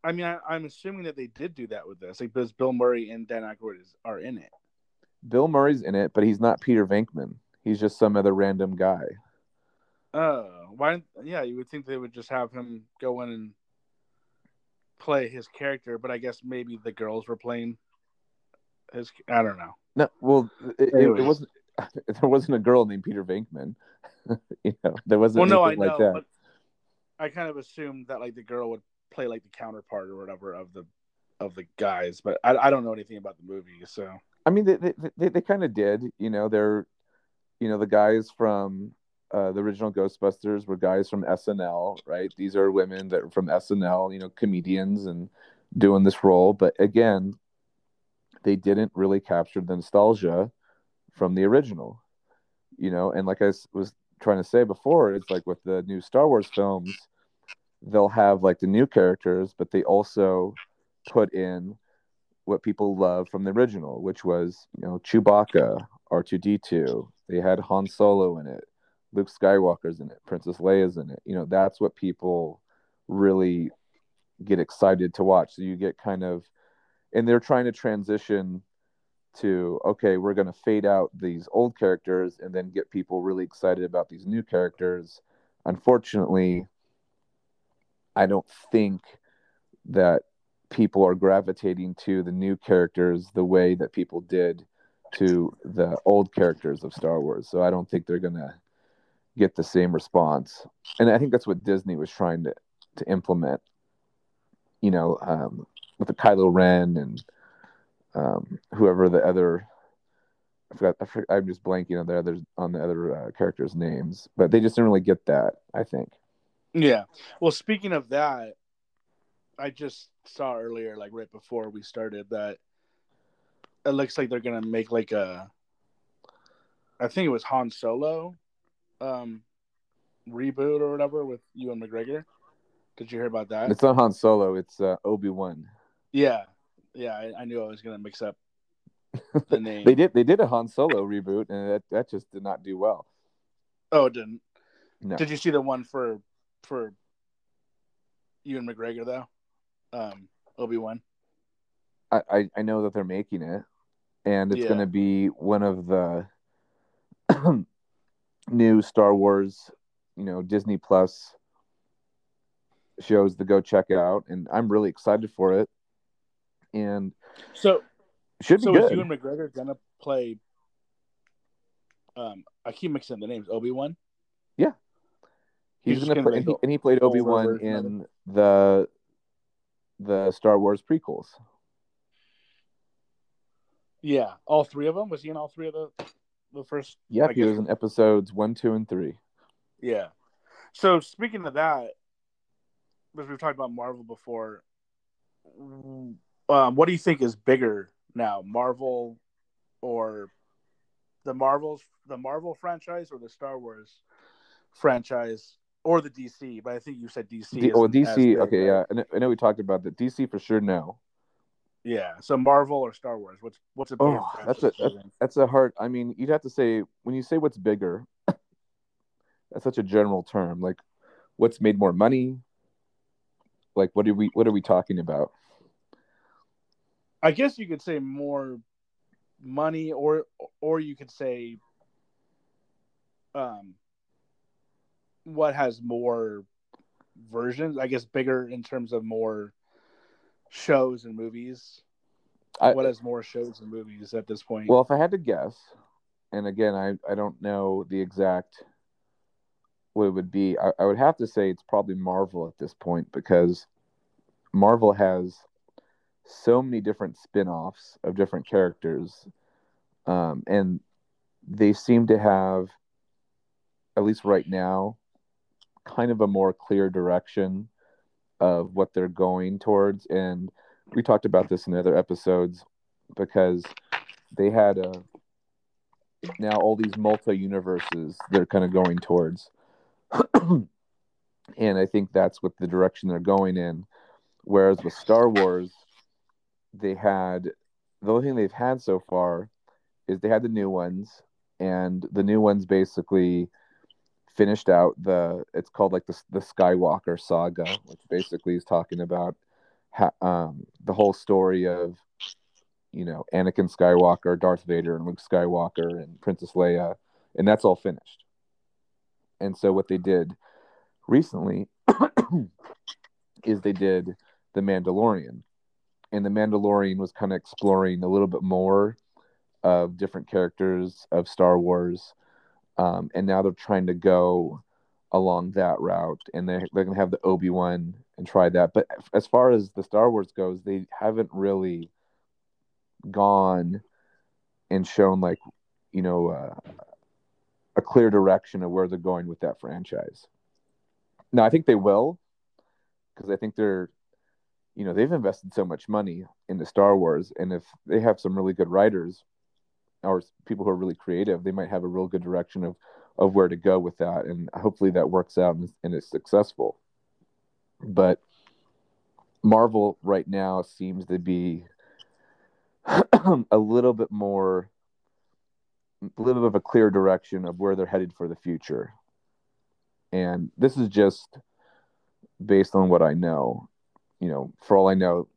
I mean, I, I'm assuming that they did do that with this, like because Bill Murray and Dan Aykroyd is, are in it. Bill Murray's in it but he's not Peter Venkman. He's just some other random guy Oh, why? Yeah, you would think they would just have him go in and play his character, but I guess maybe the girls were playing his. I don't know. no well it, it, it wasn't there wasn't a girl named Peter Venkman you know there wasn't Well, no, I anything know, that but I kind of assumed that like the girl would play like the counterpart or whatever of the of the guys, but I, I don't know anything about the movie, so I mean, they they, they, they kind of did. You know, they're, you know, the guys from uh, the original Ghostbusters were guys from SNL, right? These are women that are from SNL, you know, comedians and doing this role. But again, they didn't really capture the nostalgia from the original, you know. And like I was trying to say before, it's like with the new Star Wars films, they'll have like the new characters, but they also put in what people love from the original, which was you know Chewbacca, R two D two. They had Han Solo in it, Luke Skywalker's in it, Princess Leia's in it. You know that's what people really get excited to watch. So you get kind of, and they're trying to transition to okay, we're going to fade out these old characters and then get people really excited about these new characters. Unfortunately, I don't think that people are gravitating to the new characters the way that people did to the old characters of Star Wars. So I don't think they're gonna get the same response. And I think that's what Disney was trying to to implement. You know, um, with the Kylo Ren and um, whoever the other. I forgot, I forgot. I'm just blanking on the other on the other uh, characters' names, but they just didn't really get that. I think. Yeah. Well, speaking of that, I just saw earlier, like right before we started, that it looks like they're gonna make like a. I think it was Han Solo, um, reboot or whatever with Ewan McGregor. Did you hear about that? It's not Han Solo. It's uh, Obi Wan. Yeah, yeah. I, I, knew I was gonna mix up the name. they did. They did a Han Solo reboot, and that that just did not do well. Oh, it didn't. No. Did you see the one for for Ewan McGregor though? Um, Obi Wan. I, I I know that they're making it, and it's Yeah. going to be one of the new Star Wars, you know, Disney Plus shows to go check out, and I'm really excited for it. And So should be so good. is Ewan McGregor gonna play? Um, I keep mixing the names. Obi Wan. He's he's going to gonna play, and he, and he played Obi Wan in the the Star Wars prequels. Yeah, all three of them. Was he in all three of the the first? Yep, I he guess- was in episodes one, two, and three. Yeah. So speaking of that, because we've talked about Marvel before, um, what do you think is bigger now, Marvel or the Marvels, the Marvel franchise, or the Star Wars franchise, or the DC? But I think you said DC. D- well, DC, big, okay, yeah, I know, I know we talked about that. DC for sure, no. Yeah. So Marvel or Star Wars? What's what's a bigger Oh, that's a- think? That's a hard. I mean, you'd have to say when you say what's bigger. that's such a general term. Like, what's made more money? Like, what are we? What are we talking about? I guess you could say more money, or or you could say, um, what has more versions? I guess bigger in terms of more shows and movies. I, what has more shows and movies at this point? well, if I had to guess, and again, I I don't know the exact what it would be. I, I would have to say it's probably Marvel at this point because Marvel has so many different spin-offs of different characters um, and they seem to have at least right now kind of a more clear direction of what they're going towards. And we talked about this in other episodes because they had a now all these multi universes they're kind of going towards. And i think that's what the direction they're going in. Whereas with star wars they had the only thing they've had so far is they had the new ones and the new ones basically finished out the it's called like the, the skywalker saga which basically is talking about ha, um, the whole story of you know anakin skywalker darth vader and luke skywalker and princess leia and that's all finished. And so what they did recently is they did the mandalorian. And the Mandalorian was kind of exploring a little bit more of different characters of Star Wars, um, and now they're trying to go along that route, and they're they're gonna have the Obi Wan and try that. But as far as the Star Wars goes, they haven't really gone and shown like you know uh, a clear direction of where they're going with that franchise. Now I think they will, because I think they're you know they've invested so much money into Star Wars, and if they have some really good writers or people who are really creative, they might have a real good direction of of where to go with that, and hopefully that works out and, and is successful. But Marvel right now seems to be a little bit more, a little bit of a clear direction of where they're headed for the future, and this is just based on what I know you know, for all I know,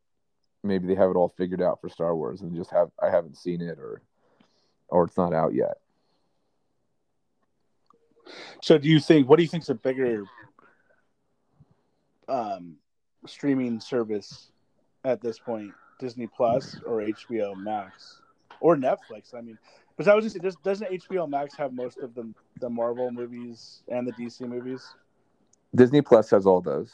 maybe they have it all figured out for Star Wars and just have I haven't seen it or or it's not out yet. so, do you think? What do you think is a bigger um, streaming service at this point, Disney Plus or HBO Max or Netflix. I mean, because I was just does, doesn't HBO Max have most of the the Marvel movies and the DC movies? Disney Plus has all those.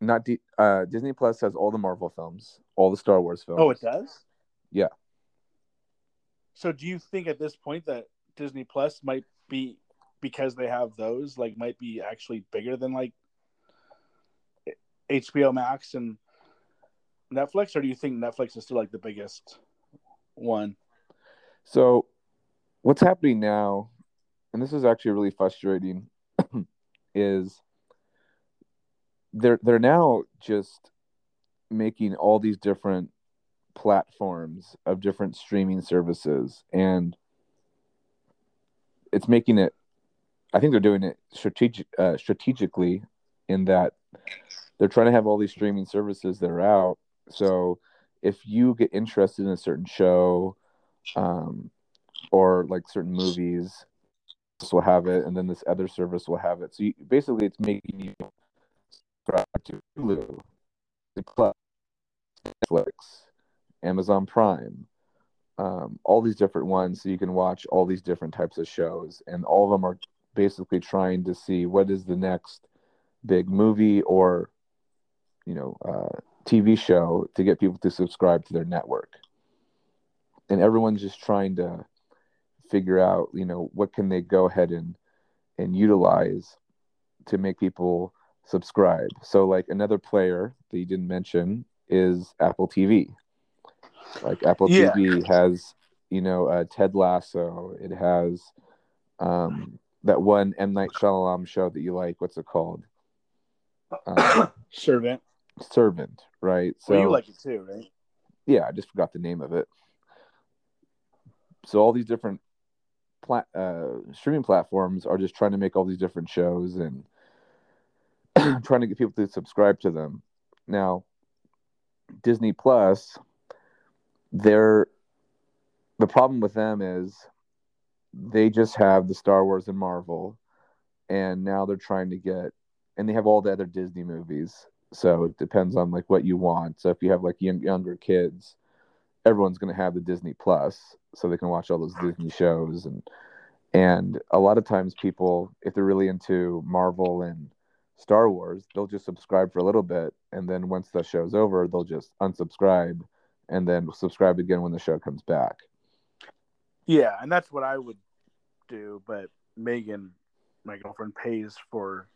Not D, uh, Disney Plus has all the Marvel films, all the Star Wars films. Oh, it does. Yeah. So, do you think at this point that Disney Plus might be because they have those, like, might be actually bigger than like HBO Max and Netflix, or do you think Netflix is still like the biggest one? So, what's happening now, and this is actually really frustrating, is they're they're now just making all these different platforms of different streaming services and it's making it i think they're doing it strategic uh, strategically in that they're trying to have all these streaming services that are out. So if you get interested in a certain show um, or like certain movies this will have it and then this other service will have it. So you, basically it's making you subscribe to hulu netflix amazon prime um, all these different ones. So you can watch all these different types of shows and all of them are basically trying to see what is the next big movie or you know uh, tv show to get people to subscribe to their network. And everyone's just trying to figure out you know what can they go ahead and and utilize to make people subscribe. So like another player that you didn't mention is apple tv like apple Yeah. tv has you know uh, ted lasso it has um that one m night Shyamalan show that you like what's it called uh, Servant. servant right so well, you like it too, right? yeah, I just forgot the name of it. So all these different pla- uh, streaming platforms are just trying to make all these different shows and trying to get people to subscribe to them. Now, Disney Plus, they're the problem with them is they just have the Star Wars and Marvel, and now they're trying to get, and they have all the other Disney movies. So it depends on like what you want. So if you have like young, younger kids, everyone's going to have the Disney Plus, so they can watch all those Disney shows and and a lot of times people, if they're really into Marvel and Star Wars, they'll just subscribe for a little bit, and then once the show's over, they'll just unsubscribe and then subscribe again when the show comes back. Yeah, and that's what I would do. But Megan, my girlfriend, pays for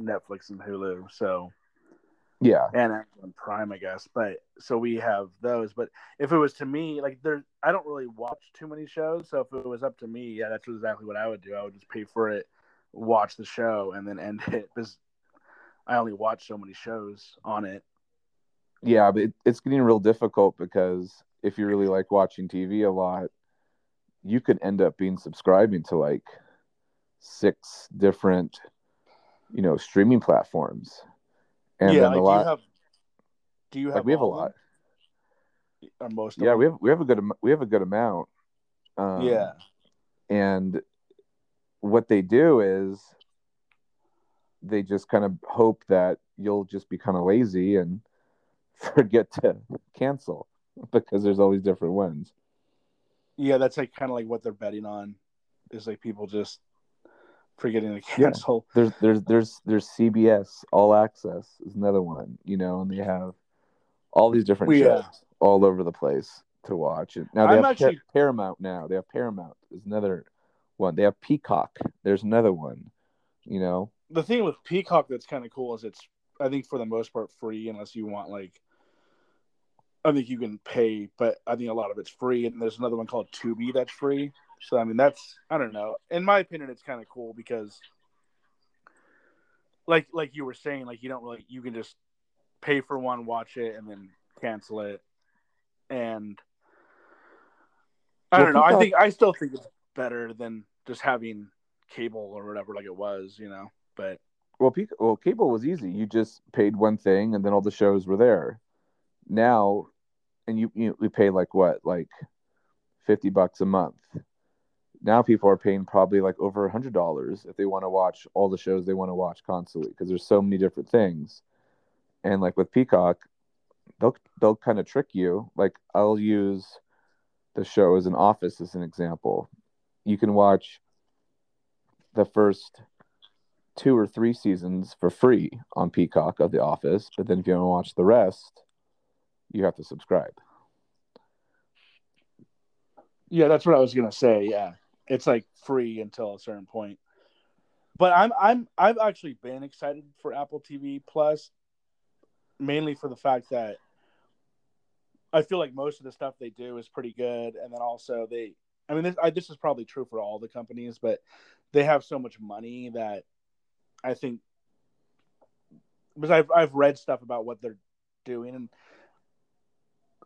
Netflix and Hulu, so Yeah, and Amazon Prime, I guess. But so we have those. But if it was to me, like there, I don't really watch too many shows. So if it was up to me, yeah, that's exactly what I would do. I would just pay for it, watch the show, and then end it because I only watch so many shows on it. Yeah, but it, it's getting real difficult because if you really like watching TV a lot, you could end up being subscribing to like six different, you know, streaming platforms. And yeah, then like, a lot, do you have? Do you have? like we have a lot. or most? Yeah, we have we have a good we have a good amount. Um, yeah, and what they do is they just kind of hope that you'll just be kind of lazy and forget to cancel because there's all these different ones. yeah. That's like kind of like what they're betting on, is like people just forgetting to Yeah. cancel. There's there's there's there's CBS All Access is another one, you know, and they have all these different Well, shows yeah. all over the place to watch. And now they I'm have actually- Paramount now. They have Paramount is another one. They have Peacock. There's another one. You know, the thing with Peacock that's kind of cool is it's I think for the most part free unless you want like I think you can pay, but I think a lot of it's free. And there's another one called Tubi that's free. So I mean that's I don't know. In my opinion, it's kind of cool because like like you were saying, like you don't really you can just pay for one, watch it, and then cancel it. And I don't know. I think I still think it's better than just having cable or whatever like it was, you know. But Well, well, cable was easy. You just paid one thing, and then all the shows were there. Now, and you, you pay like what, like fifty bucks a month. Now people are paying probably like over a hundred dollars if they want to watch all the shows they want to watch constantly because there's so many different things. And like with Peacock, they'll they'll kind of trick you. Like I'll use the show as an office as an example. You can watch the first two or three seasons for free on Peacock of The Office, but then if you want to watch the rest, you have to subscribe. Yeah, that's what I was gonna say. Yeah, it's like free until a certain point. But I'm I'm I've actually been excited for Apple TV Plus, mainly for the fact that I feel like most of the stuff they do is pretty good, and then also they. I mean, this, I, this is probably true for all the companies, but they have so much money that I think because I've I've read stuff about what they're doing and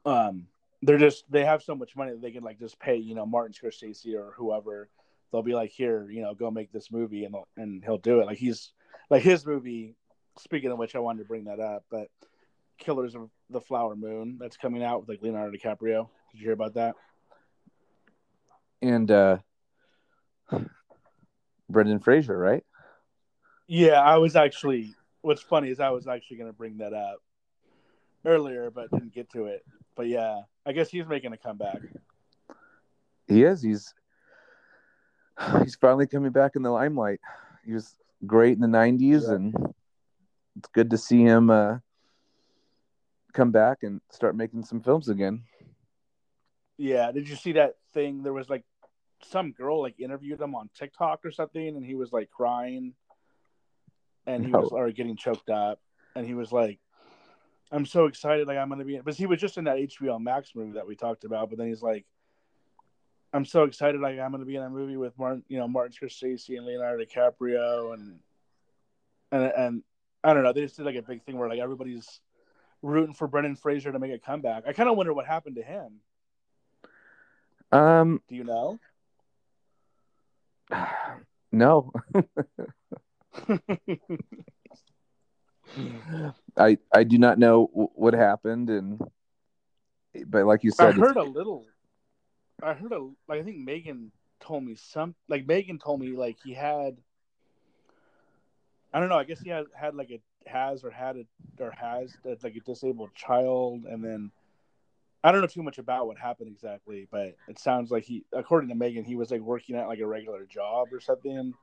um they're just they have so much money that they can like just pay you know Martin Scorsese or whoever. They'll be like here you know go make this movie and and he'll do it. Like he's like his movie speaking of which I wanted to bring that up but Killers of the Flower Moon that's coming out with like Leonardo DiCaprio. Did you hear about that? And uh Brendan Fraser right yeah I was actually what's funny is I was actually going to bring that up earlier but didn't get to it but yeah, I guess he's making a comeback. He is. He's he's finally coming back in the limelight. He was great in the '90s, yeah. and it's good to see him uh, come back and start making some films again. Yeah. Did you see that thing? There was like some girl like interviewed him on TikTok or something, and he was like crying, and he no. was or getting choked up, and he was like, I'm so excited. Like I'm gonna be, because he was just in that HBO Max movie that we talked about. But then he's like, I'm so excited. Like I'm gonna be in a movie with Martin, you know, Martin Scorsese and Leonardo DiCaprio, and and and I don't know. They just did like a big thing where like everybody's rooting for Brendan Fraser to make a comeback. I kind of wonder what happened to him. Um, do you know? No. I I do not know what happened, and but like you said, I heard a little. I heard a like I think Megan told me some like Megan told me like he had. I don't know. I guess he had had like a has or had a or has uh, like a disabled child, and then I don't know too much about what happened exactly, but it sounds like he, according to Megan, he was like working at like a regular job or something.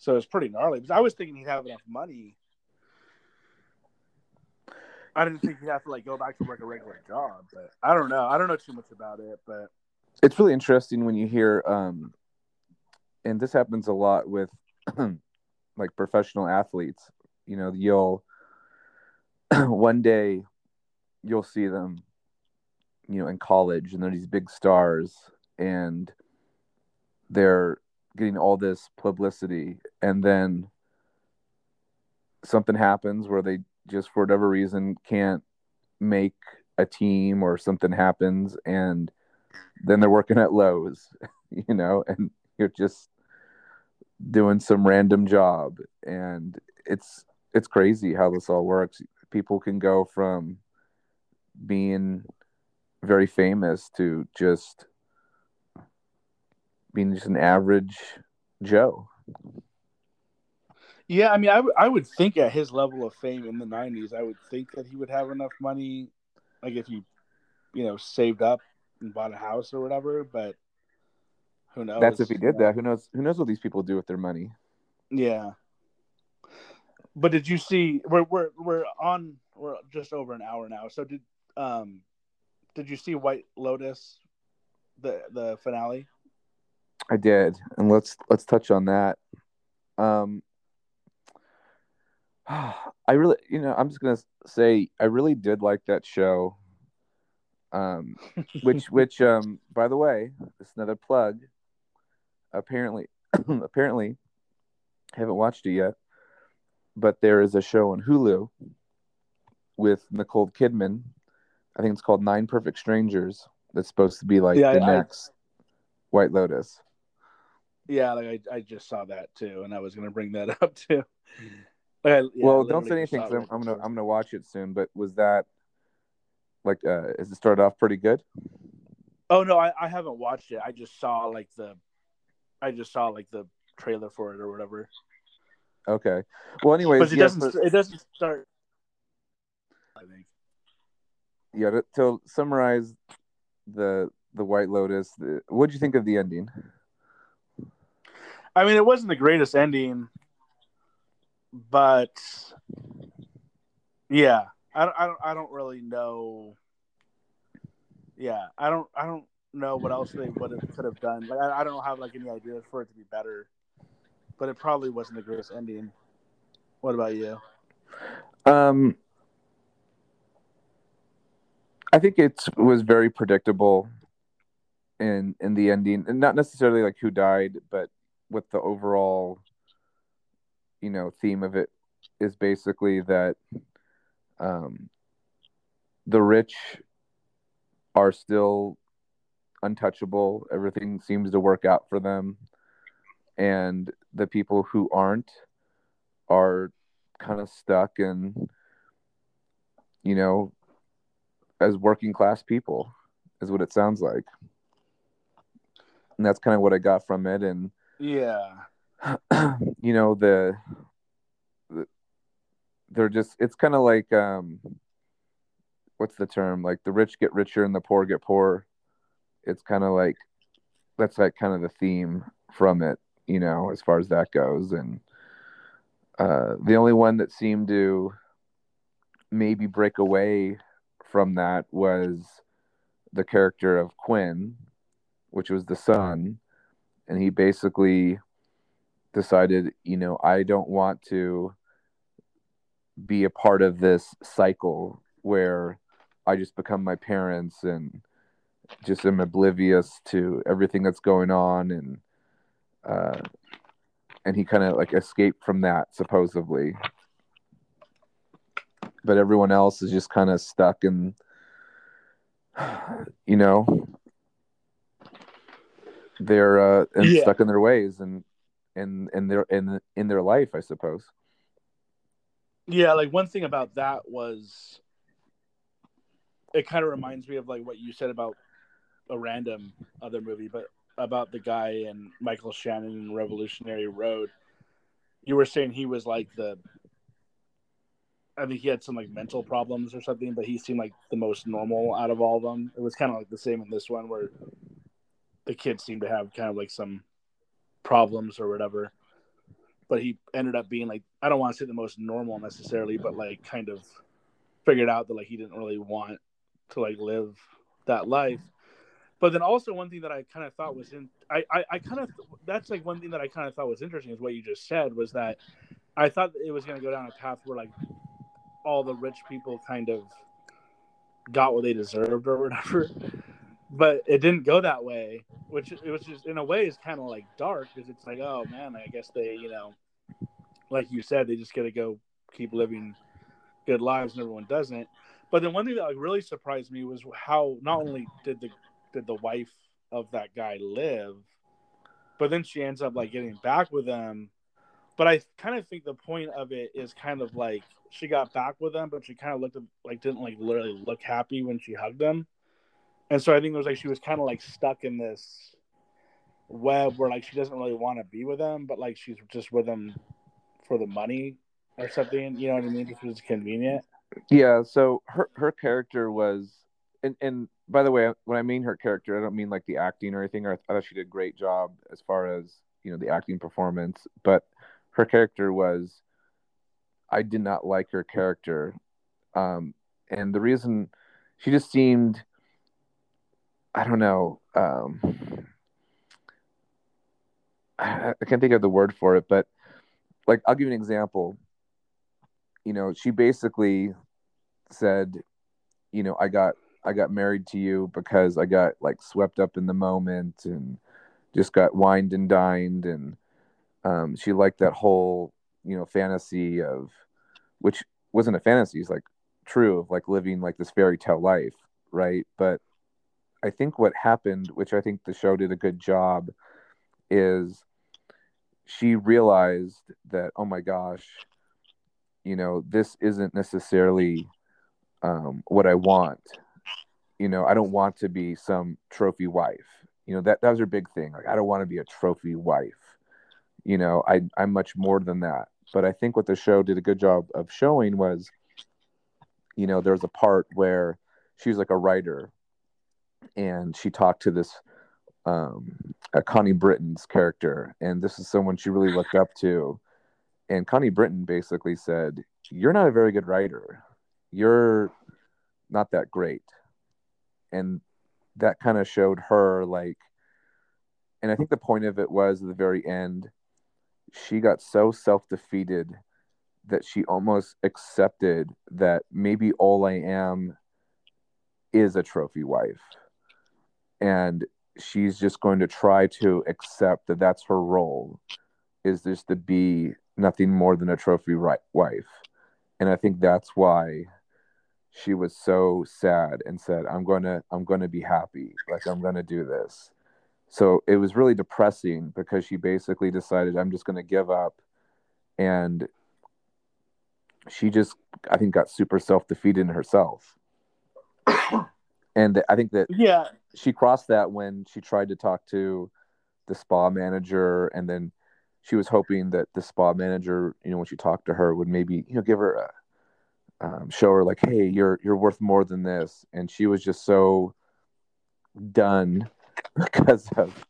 So it's pretty gnarly. Because I was thinking he'd have enough money I didn't think he'd have to like go back to work a regular job, but I don't know. I don't know too much about it, but it's really interesting when you hear, um, and this happens a lot with like professional athletes. You know, you'll one day you'll see them, you know, in college, and they're these big stars, and they're getting all this publicity, and then something happens where they just for whatever reason can't make a team or something happens and then they're working at Lowe's, you know, and you're just doing some random job and it's it's crazy how this all works. People can go from being very famous to just being just an average Joe. Yeah, I mean, I, w- I would think at his level of fame in the '90s, I would think that he would have enough money, like if he, you know, saved up and bought a house or whatever. But who knows? That's if he did that. Who knows? Who knows what these people do with their money? Yeah. But did you see? We're we're we're on. We're just over an hour now. So did um, did you see White Lotus, the the finale? I did, and let's let's touch on that. Um, I really, you know, I'm just gonna say I really did like that show. Um, which, which, um, by the way, it's another plug. Apparently, apparently, haven't watched it yet, but there is a show on Hulu with Nicole Kidman. I think it's called Nine Perfect Strangers. That's supposed to be like yeah, the I, next White Lotus. Yeah, like I, I just saw that too, and I was gonna bring that up too. yeah, well, don't say anything. I'm, I'm gonna I'm gonna watch it soon. But was that like uh is it started off pretty good? Oh no, I, I haven't watched it. I just saw like the I just saw like the trailer for it or whatever. Okay. Well, anyways, but it doesn't. For... It doesn't start. I think. Yeah. To, to summarize the the White Lotus, what did you think of the ending? I mean, it wasn't the greatest ending, but yeah, I don't, I don't, I don't really know. Yeah, I don't, I don't know what else they would have could have done. Like, I, I don't have like any ideas for it to be better, but it probably wasn't the greatest ending. What about you? Um, I think it was very predictable in in the ending, and not necessarily like who died, but what the overall, you know, theme of it is basically that um, the rich are still untouchable. Everything seems to work out for them, and the people who aren't are kind of stuck and you know as working class people is what it sounds like. And that's kind of what i got from it. And yeah. You know the, the they're just it's kind of like um what's the term? Like the rich get richer and the poor get poor it's kind of like that's like kind of the theme from it you know as far as that goes. And uh the only one that seemed to maybe break away from that was the character of Quinn, which was the son, and he basically decided, you know, I don't want to be a part of this cycle where I just become my parents and just am oblivious to everything that's going on and uh and he kind of like escaped from that supposedly. But everyone else is just kind of stuck in you know they're uh yeah. stuck in their ways and and in their in in their life i suppose yeah like one thing about that was it kind of reminds me of like what you said about a random other movie but about the guy in michael shannon in revolutionary road you were saying he was like the I think he had some like mental problems or something, but he seemed like the most normal out of all of them. It was kind of like the same in this one where the kid seemed to have kind of like some problems or whatever. But he ended up being like I don't want to say the most normal necessarily, but like kind of figured out that like he didn't really want to like live that life. But then also one thing that I kind of thought was in I, I, I kind of that's like one thing that I kind of thought was interesting is what you just said was that I thought it was going to go down a path where like all the rich people kind of got what they deserved or whatever. But it didn't go that way, which it was just in a way is kind of like dark because it's like, oh man, I guess they, you know, like you said, they just got to go keep living good lives and everyone doesn't. But then one thing that like really surprised me was how not only did the did the wife of that guy live, but then she ends up like getting back with him but I kind of think the point of it is kind of like she got back with them, but she kind of looked like didn't like literally look happy when she hugged them, and so I think it was like she was kind of like stuck in this web where like she doesn't really want to be with them, but like she's just with them for the money or something. You know what I mean? Just was convenient. Yeah. So her her character was, and and by the way, when I mean her character, I don't mean like the acting or anything. Or I thought she did a great job as far as you know the acting performance, but her character was I did not like her character. Um, and the reason she just seemed I don't know, um, I, can't think of the word for it, but like I'll give you an example. You know, she basically said, you know, I got I got married to you because I got like swept up in the moment and just got wined and dined and um, she liked that whole you know fantasy of which wasn't a fantasy it's like true of like living like this fairy tale life right but i think what happened which i think the show did a good job is she realized that oh my gosh you know this isn't necessarily um, what i want. You know i don't want to be some trophy wife. You know that that was her big thing. Like i don't want to be a trophy wife. You know i i'm much more than that. But i think what the show did a good job of showing was you know there was a part where she was like a writer, and she talked to this um, uh, Connie Britton's character, and this is someone she really looked up to. And Connie Britton basically said, "You're not a very good writer. You're not that great," and that kind of showed her like. And I think the point of it was at the very end, she got so self defeated that she almost accepted that maybe all I am is a trophy wife. And she's just going to try to accept that that's her role is just to be nothing more than a trophy right wife. And i think that's why she was so sad and said i'm going to i'm going to be happy. Like i'm going to do this. So it was really depressing because she basically decided i'm just going to give up. And she just i think got super self-defeated in herself. And i think that Yeah. She crossed that when she tried to talk to the spa manager and then she was hoping that the spa manager you know when she talked to her would maybe you know give her a um, show her like hey you're you're worth more than this. And she was just so done because of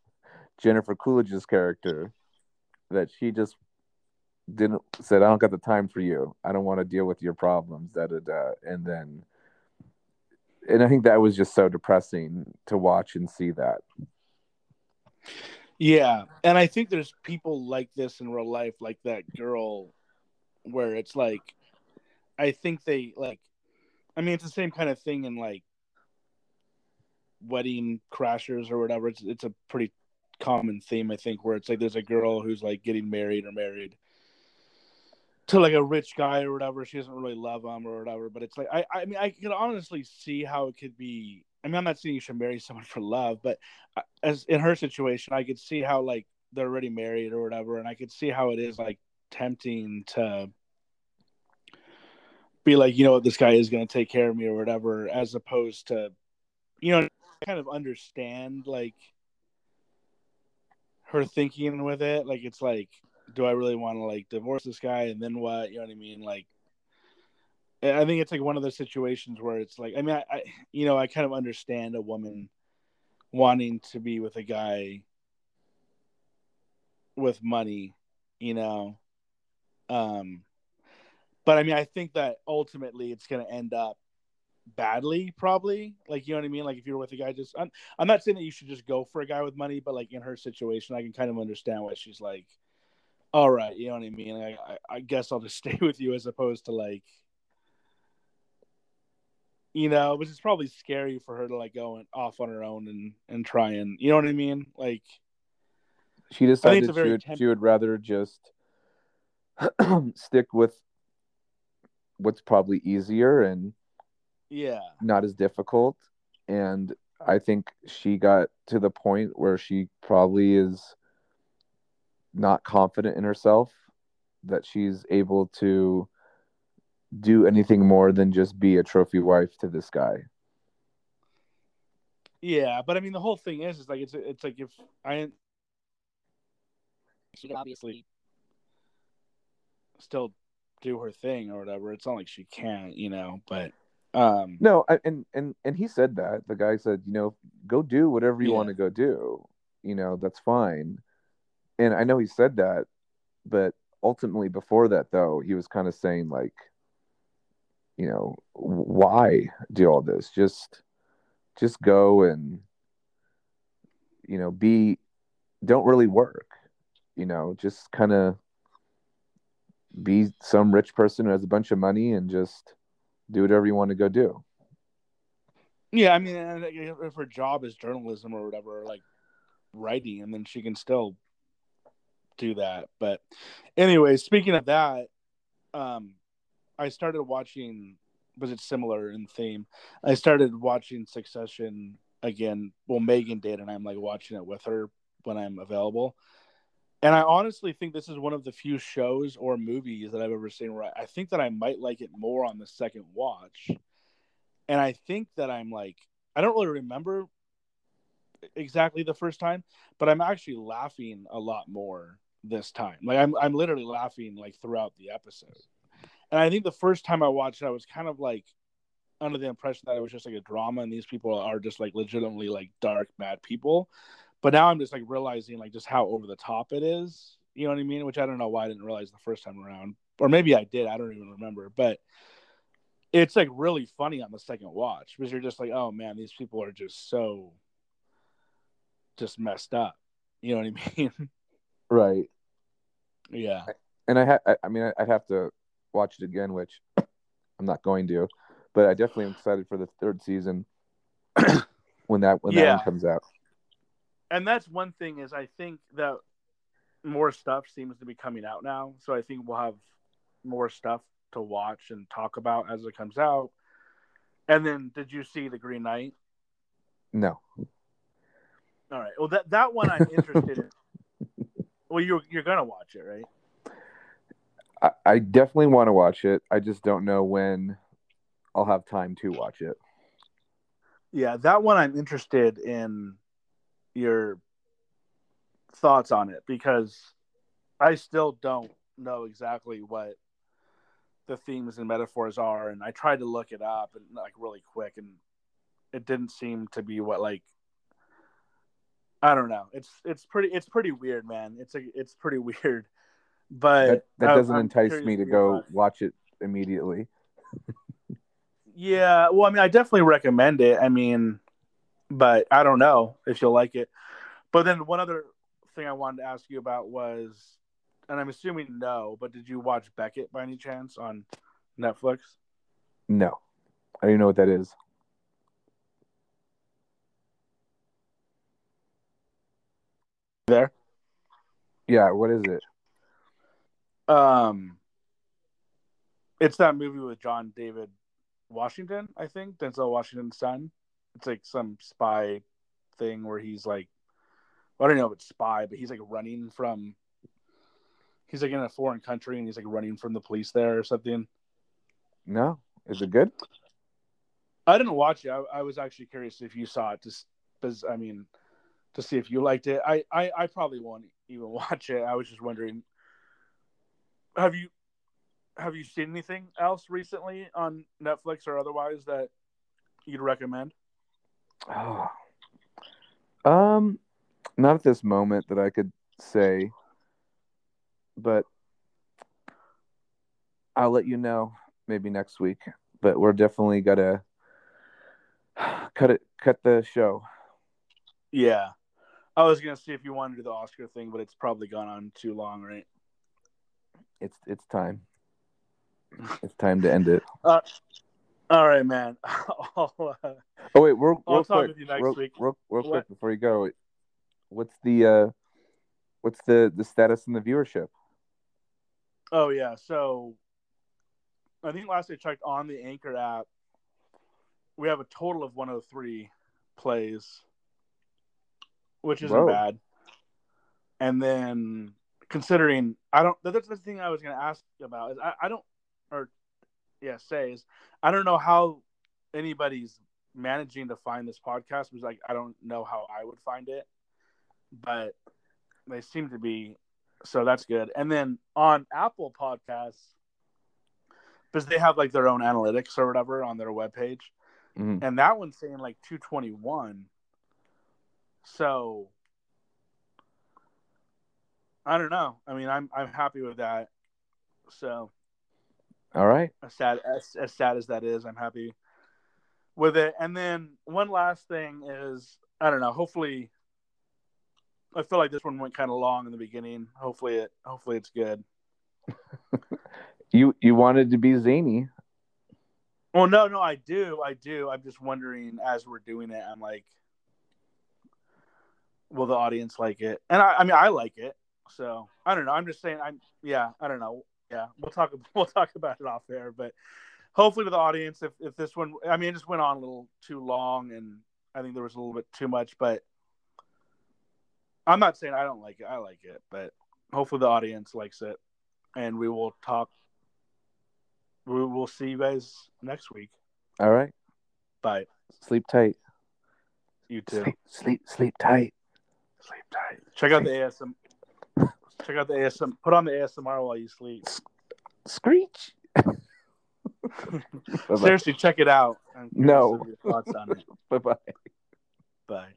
jennifer coolidge's character that she just didn't said i don't got the time for you. I don't want to deal with your problems da da da. And then and i think that was just so depressing to watch and see that Yeah, and I think there's people like this in real life, like that girl, where it's like, I think they like, I mean, it's the same kind of thing in like wedding crashers or whatever. It's it's a pretty common theme, I think, where it's like there's a girl who's like getting married or married to like a rich guy or whatever. She doesn't really love him or whatever, but it's like I I mean I could honestly see how it could be. I mean, I'm not saying you should marry someone for love, but uh, as in her situation, I could see how like they're already married or whatever, and I could see how it is like tempting to be like, you know what, this guy is going to take care of me or whatever, as opposed to, you know, kind of understand like her thinking with it. Like, it's like, do I really want to like divorce this guy and then what? You know what I mean? Like, I think it's like one of those situations where it's like, I mean, I, I you know, I kind of understand a woman wanting to be with a guy with money, you know. Um but I mean I think that ultimately it's gonna end up badly, probably. Like you know what I mean? Like if you're with a guy just I'm, I'm not saying that you should just go for a guy with money, but like in her situation, I can kind of understand why she's like, All right, you know what I mean? I, I, I guess I'll just stay with you as opposed to like you know, which is probably scary for her to like go and off on her own and and try and you know what I mean? Like she decided she would, temp- she would rather just stick with what's probably easier and yeah. not as difficult and i think she got to the point where she probably is not confident in herself that she's able to do anything more than just be a trophy wife to this guy Yeah, but I mean the whole thing is is like it's it's like if I she could obviously still do her thing or whatever. It's not like she can't, you know, but um no I, and and and he said that the guy said you know go do whatever you Yeah. want to go do you know that's fine and i know he said that but ultimately before that though he was kind of saying like you know why do all this? Just just go and you know be don't really work you know just kind of be some rich person who has a bunch of money and just do whatever you want to go do. Yeah, I mean uh, if her job is journalism or whatever, like writing, and then she can still do that. But anyway, speaking of that, um I started watching was it similar in theme? I started watching Succession again. Well, Megan did, and I'm like watching it with her when I'm available. And I honestly think this is one of the few shows or movies that I've ever seen where I I think that I might like it more on the second watch. And I think that I'm like, I don't really remember exactly the first time, but I'm actually laughing a lot more this time. Like I'm I'm literally laughing like throughout the episode. And I think the first time I watched it, I was kind of like under the impression that it was just like a drama and these people are just like legitimately like dark bad people. But now I'm just like realizing like just how over the top it is. You know what I mean? Which I don't know why I didn't realize the first time around, or maybe I did. I don't even remember. But it's like really funny on the second watch because you're just like, oh man, these people are just so just messed up. You know what I mean? Right. yeah. And I ha- I, mean, I, I'd have to watch it again, which I'm not going to. But I definitely am excited for the third season when that when that one comes out. and that's one thing is I think that more stuff seems to be coming out now, so I think we'll have more stuff to watch and talk about as it comes out. And then, did you see the Green Knight? No. All right. Well, that that one I'm interested in. Well, you're you're gonna watch it, right? I, I definitely want to watch it. I just don't know when I'll have time to watch it. Yeah, that one I'm interested in your thoughts on it because I still don't know exactly what the themes and metaphors are and I tried to look it up and like really quick and it didn't seem to be what like I don't know. It's it's pretty it's pretty weird, man. It's a it's pretty weird. But That that doesn't I'm entice me to go watch it immediately. Yeah, well, I mean, I definitely recommend it. I mean, but I don't know if you'll like it. But then one other thing I wanted to ask you about was, and I'm assuming no, but did you watch Beckett by any chance on Netflix? No. I don't even know what that is. There. Yeah, what is it? Um, it's that movie with John David Washington, I think Denzel Washington's son. It's like some spy thing where he's like, I don't know if it's spy, but he's like running from. He's like in a foreign country and he's like running from the police there or something. No. Is it good? I didn't watch it. I, I was actually curious if you saw it, just because I mean, to see if you liked it. I, I I probably won't even watch it. I was just wondering. Have you have you seen anything else recently on Netflix or otherwise that you'd recommend? Oh. Um, not at this moment that I could say, but I'll let you know maybe next week. But we're definitely gonna cut it, cut the show. Yeah, I was gonna see if you wanted to do the Oscar thing, but it's probably gone on too long, right? It's it's time. It's time to end it. All right, man. Uh, Oh wait, real, I'll real talk quick, with you next real, week. real, real quick before you go. What's the uh, what's the the status in the viewership? Oh yeah, so I think last I checked on the Anchor app, we have a total of 103 plays, which isn't Whoa. bad. And then considering I don't that's the thing I was going to ask about is I, I don't or yeah say is I don't know how anybody's managing to find this podcast because like I don't know how I would find it, but they seem to be so that's good. And then on Apple Podcasts, because they have like their own analytics or whatever on their webpage, Mhm. and that one's saying like 221. So I don't know. I mean, I'm I'm happy with that. So All right. as sad as, as sad as that is, I'm happy with it. And then one last thing is I don't know. Hopefully, I feel like this one went kind of long in the beginning. Hopefully it hopefully it's good. You you wanted to be zany. Well, no, no, I do, I do. I'm just wondering as we're doing it, I'm like, will the audience like it? And I, I mean, I like it. So I don't know. I'm just saying. I'm yeah. I don't know. Yeah, we'll talk. We'll talk about it off there. But hopefully to the audience, if if this one, I mean, it just went on a little too long, and I think there was a little bit too much. But I'm not saying I don't like it. I like it, but hopefully the audience likes it, and we will talk. We will see you guys next week. All right. Bye. Sleep tight. You too. Sleep sleep sleep tight. Sleep tight. Check out the ASM. Check out the ASM. Put on the ASMR while you sleep. Screech. Seriously, check it out. No. thoughts on it. Bye bye. Bye.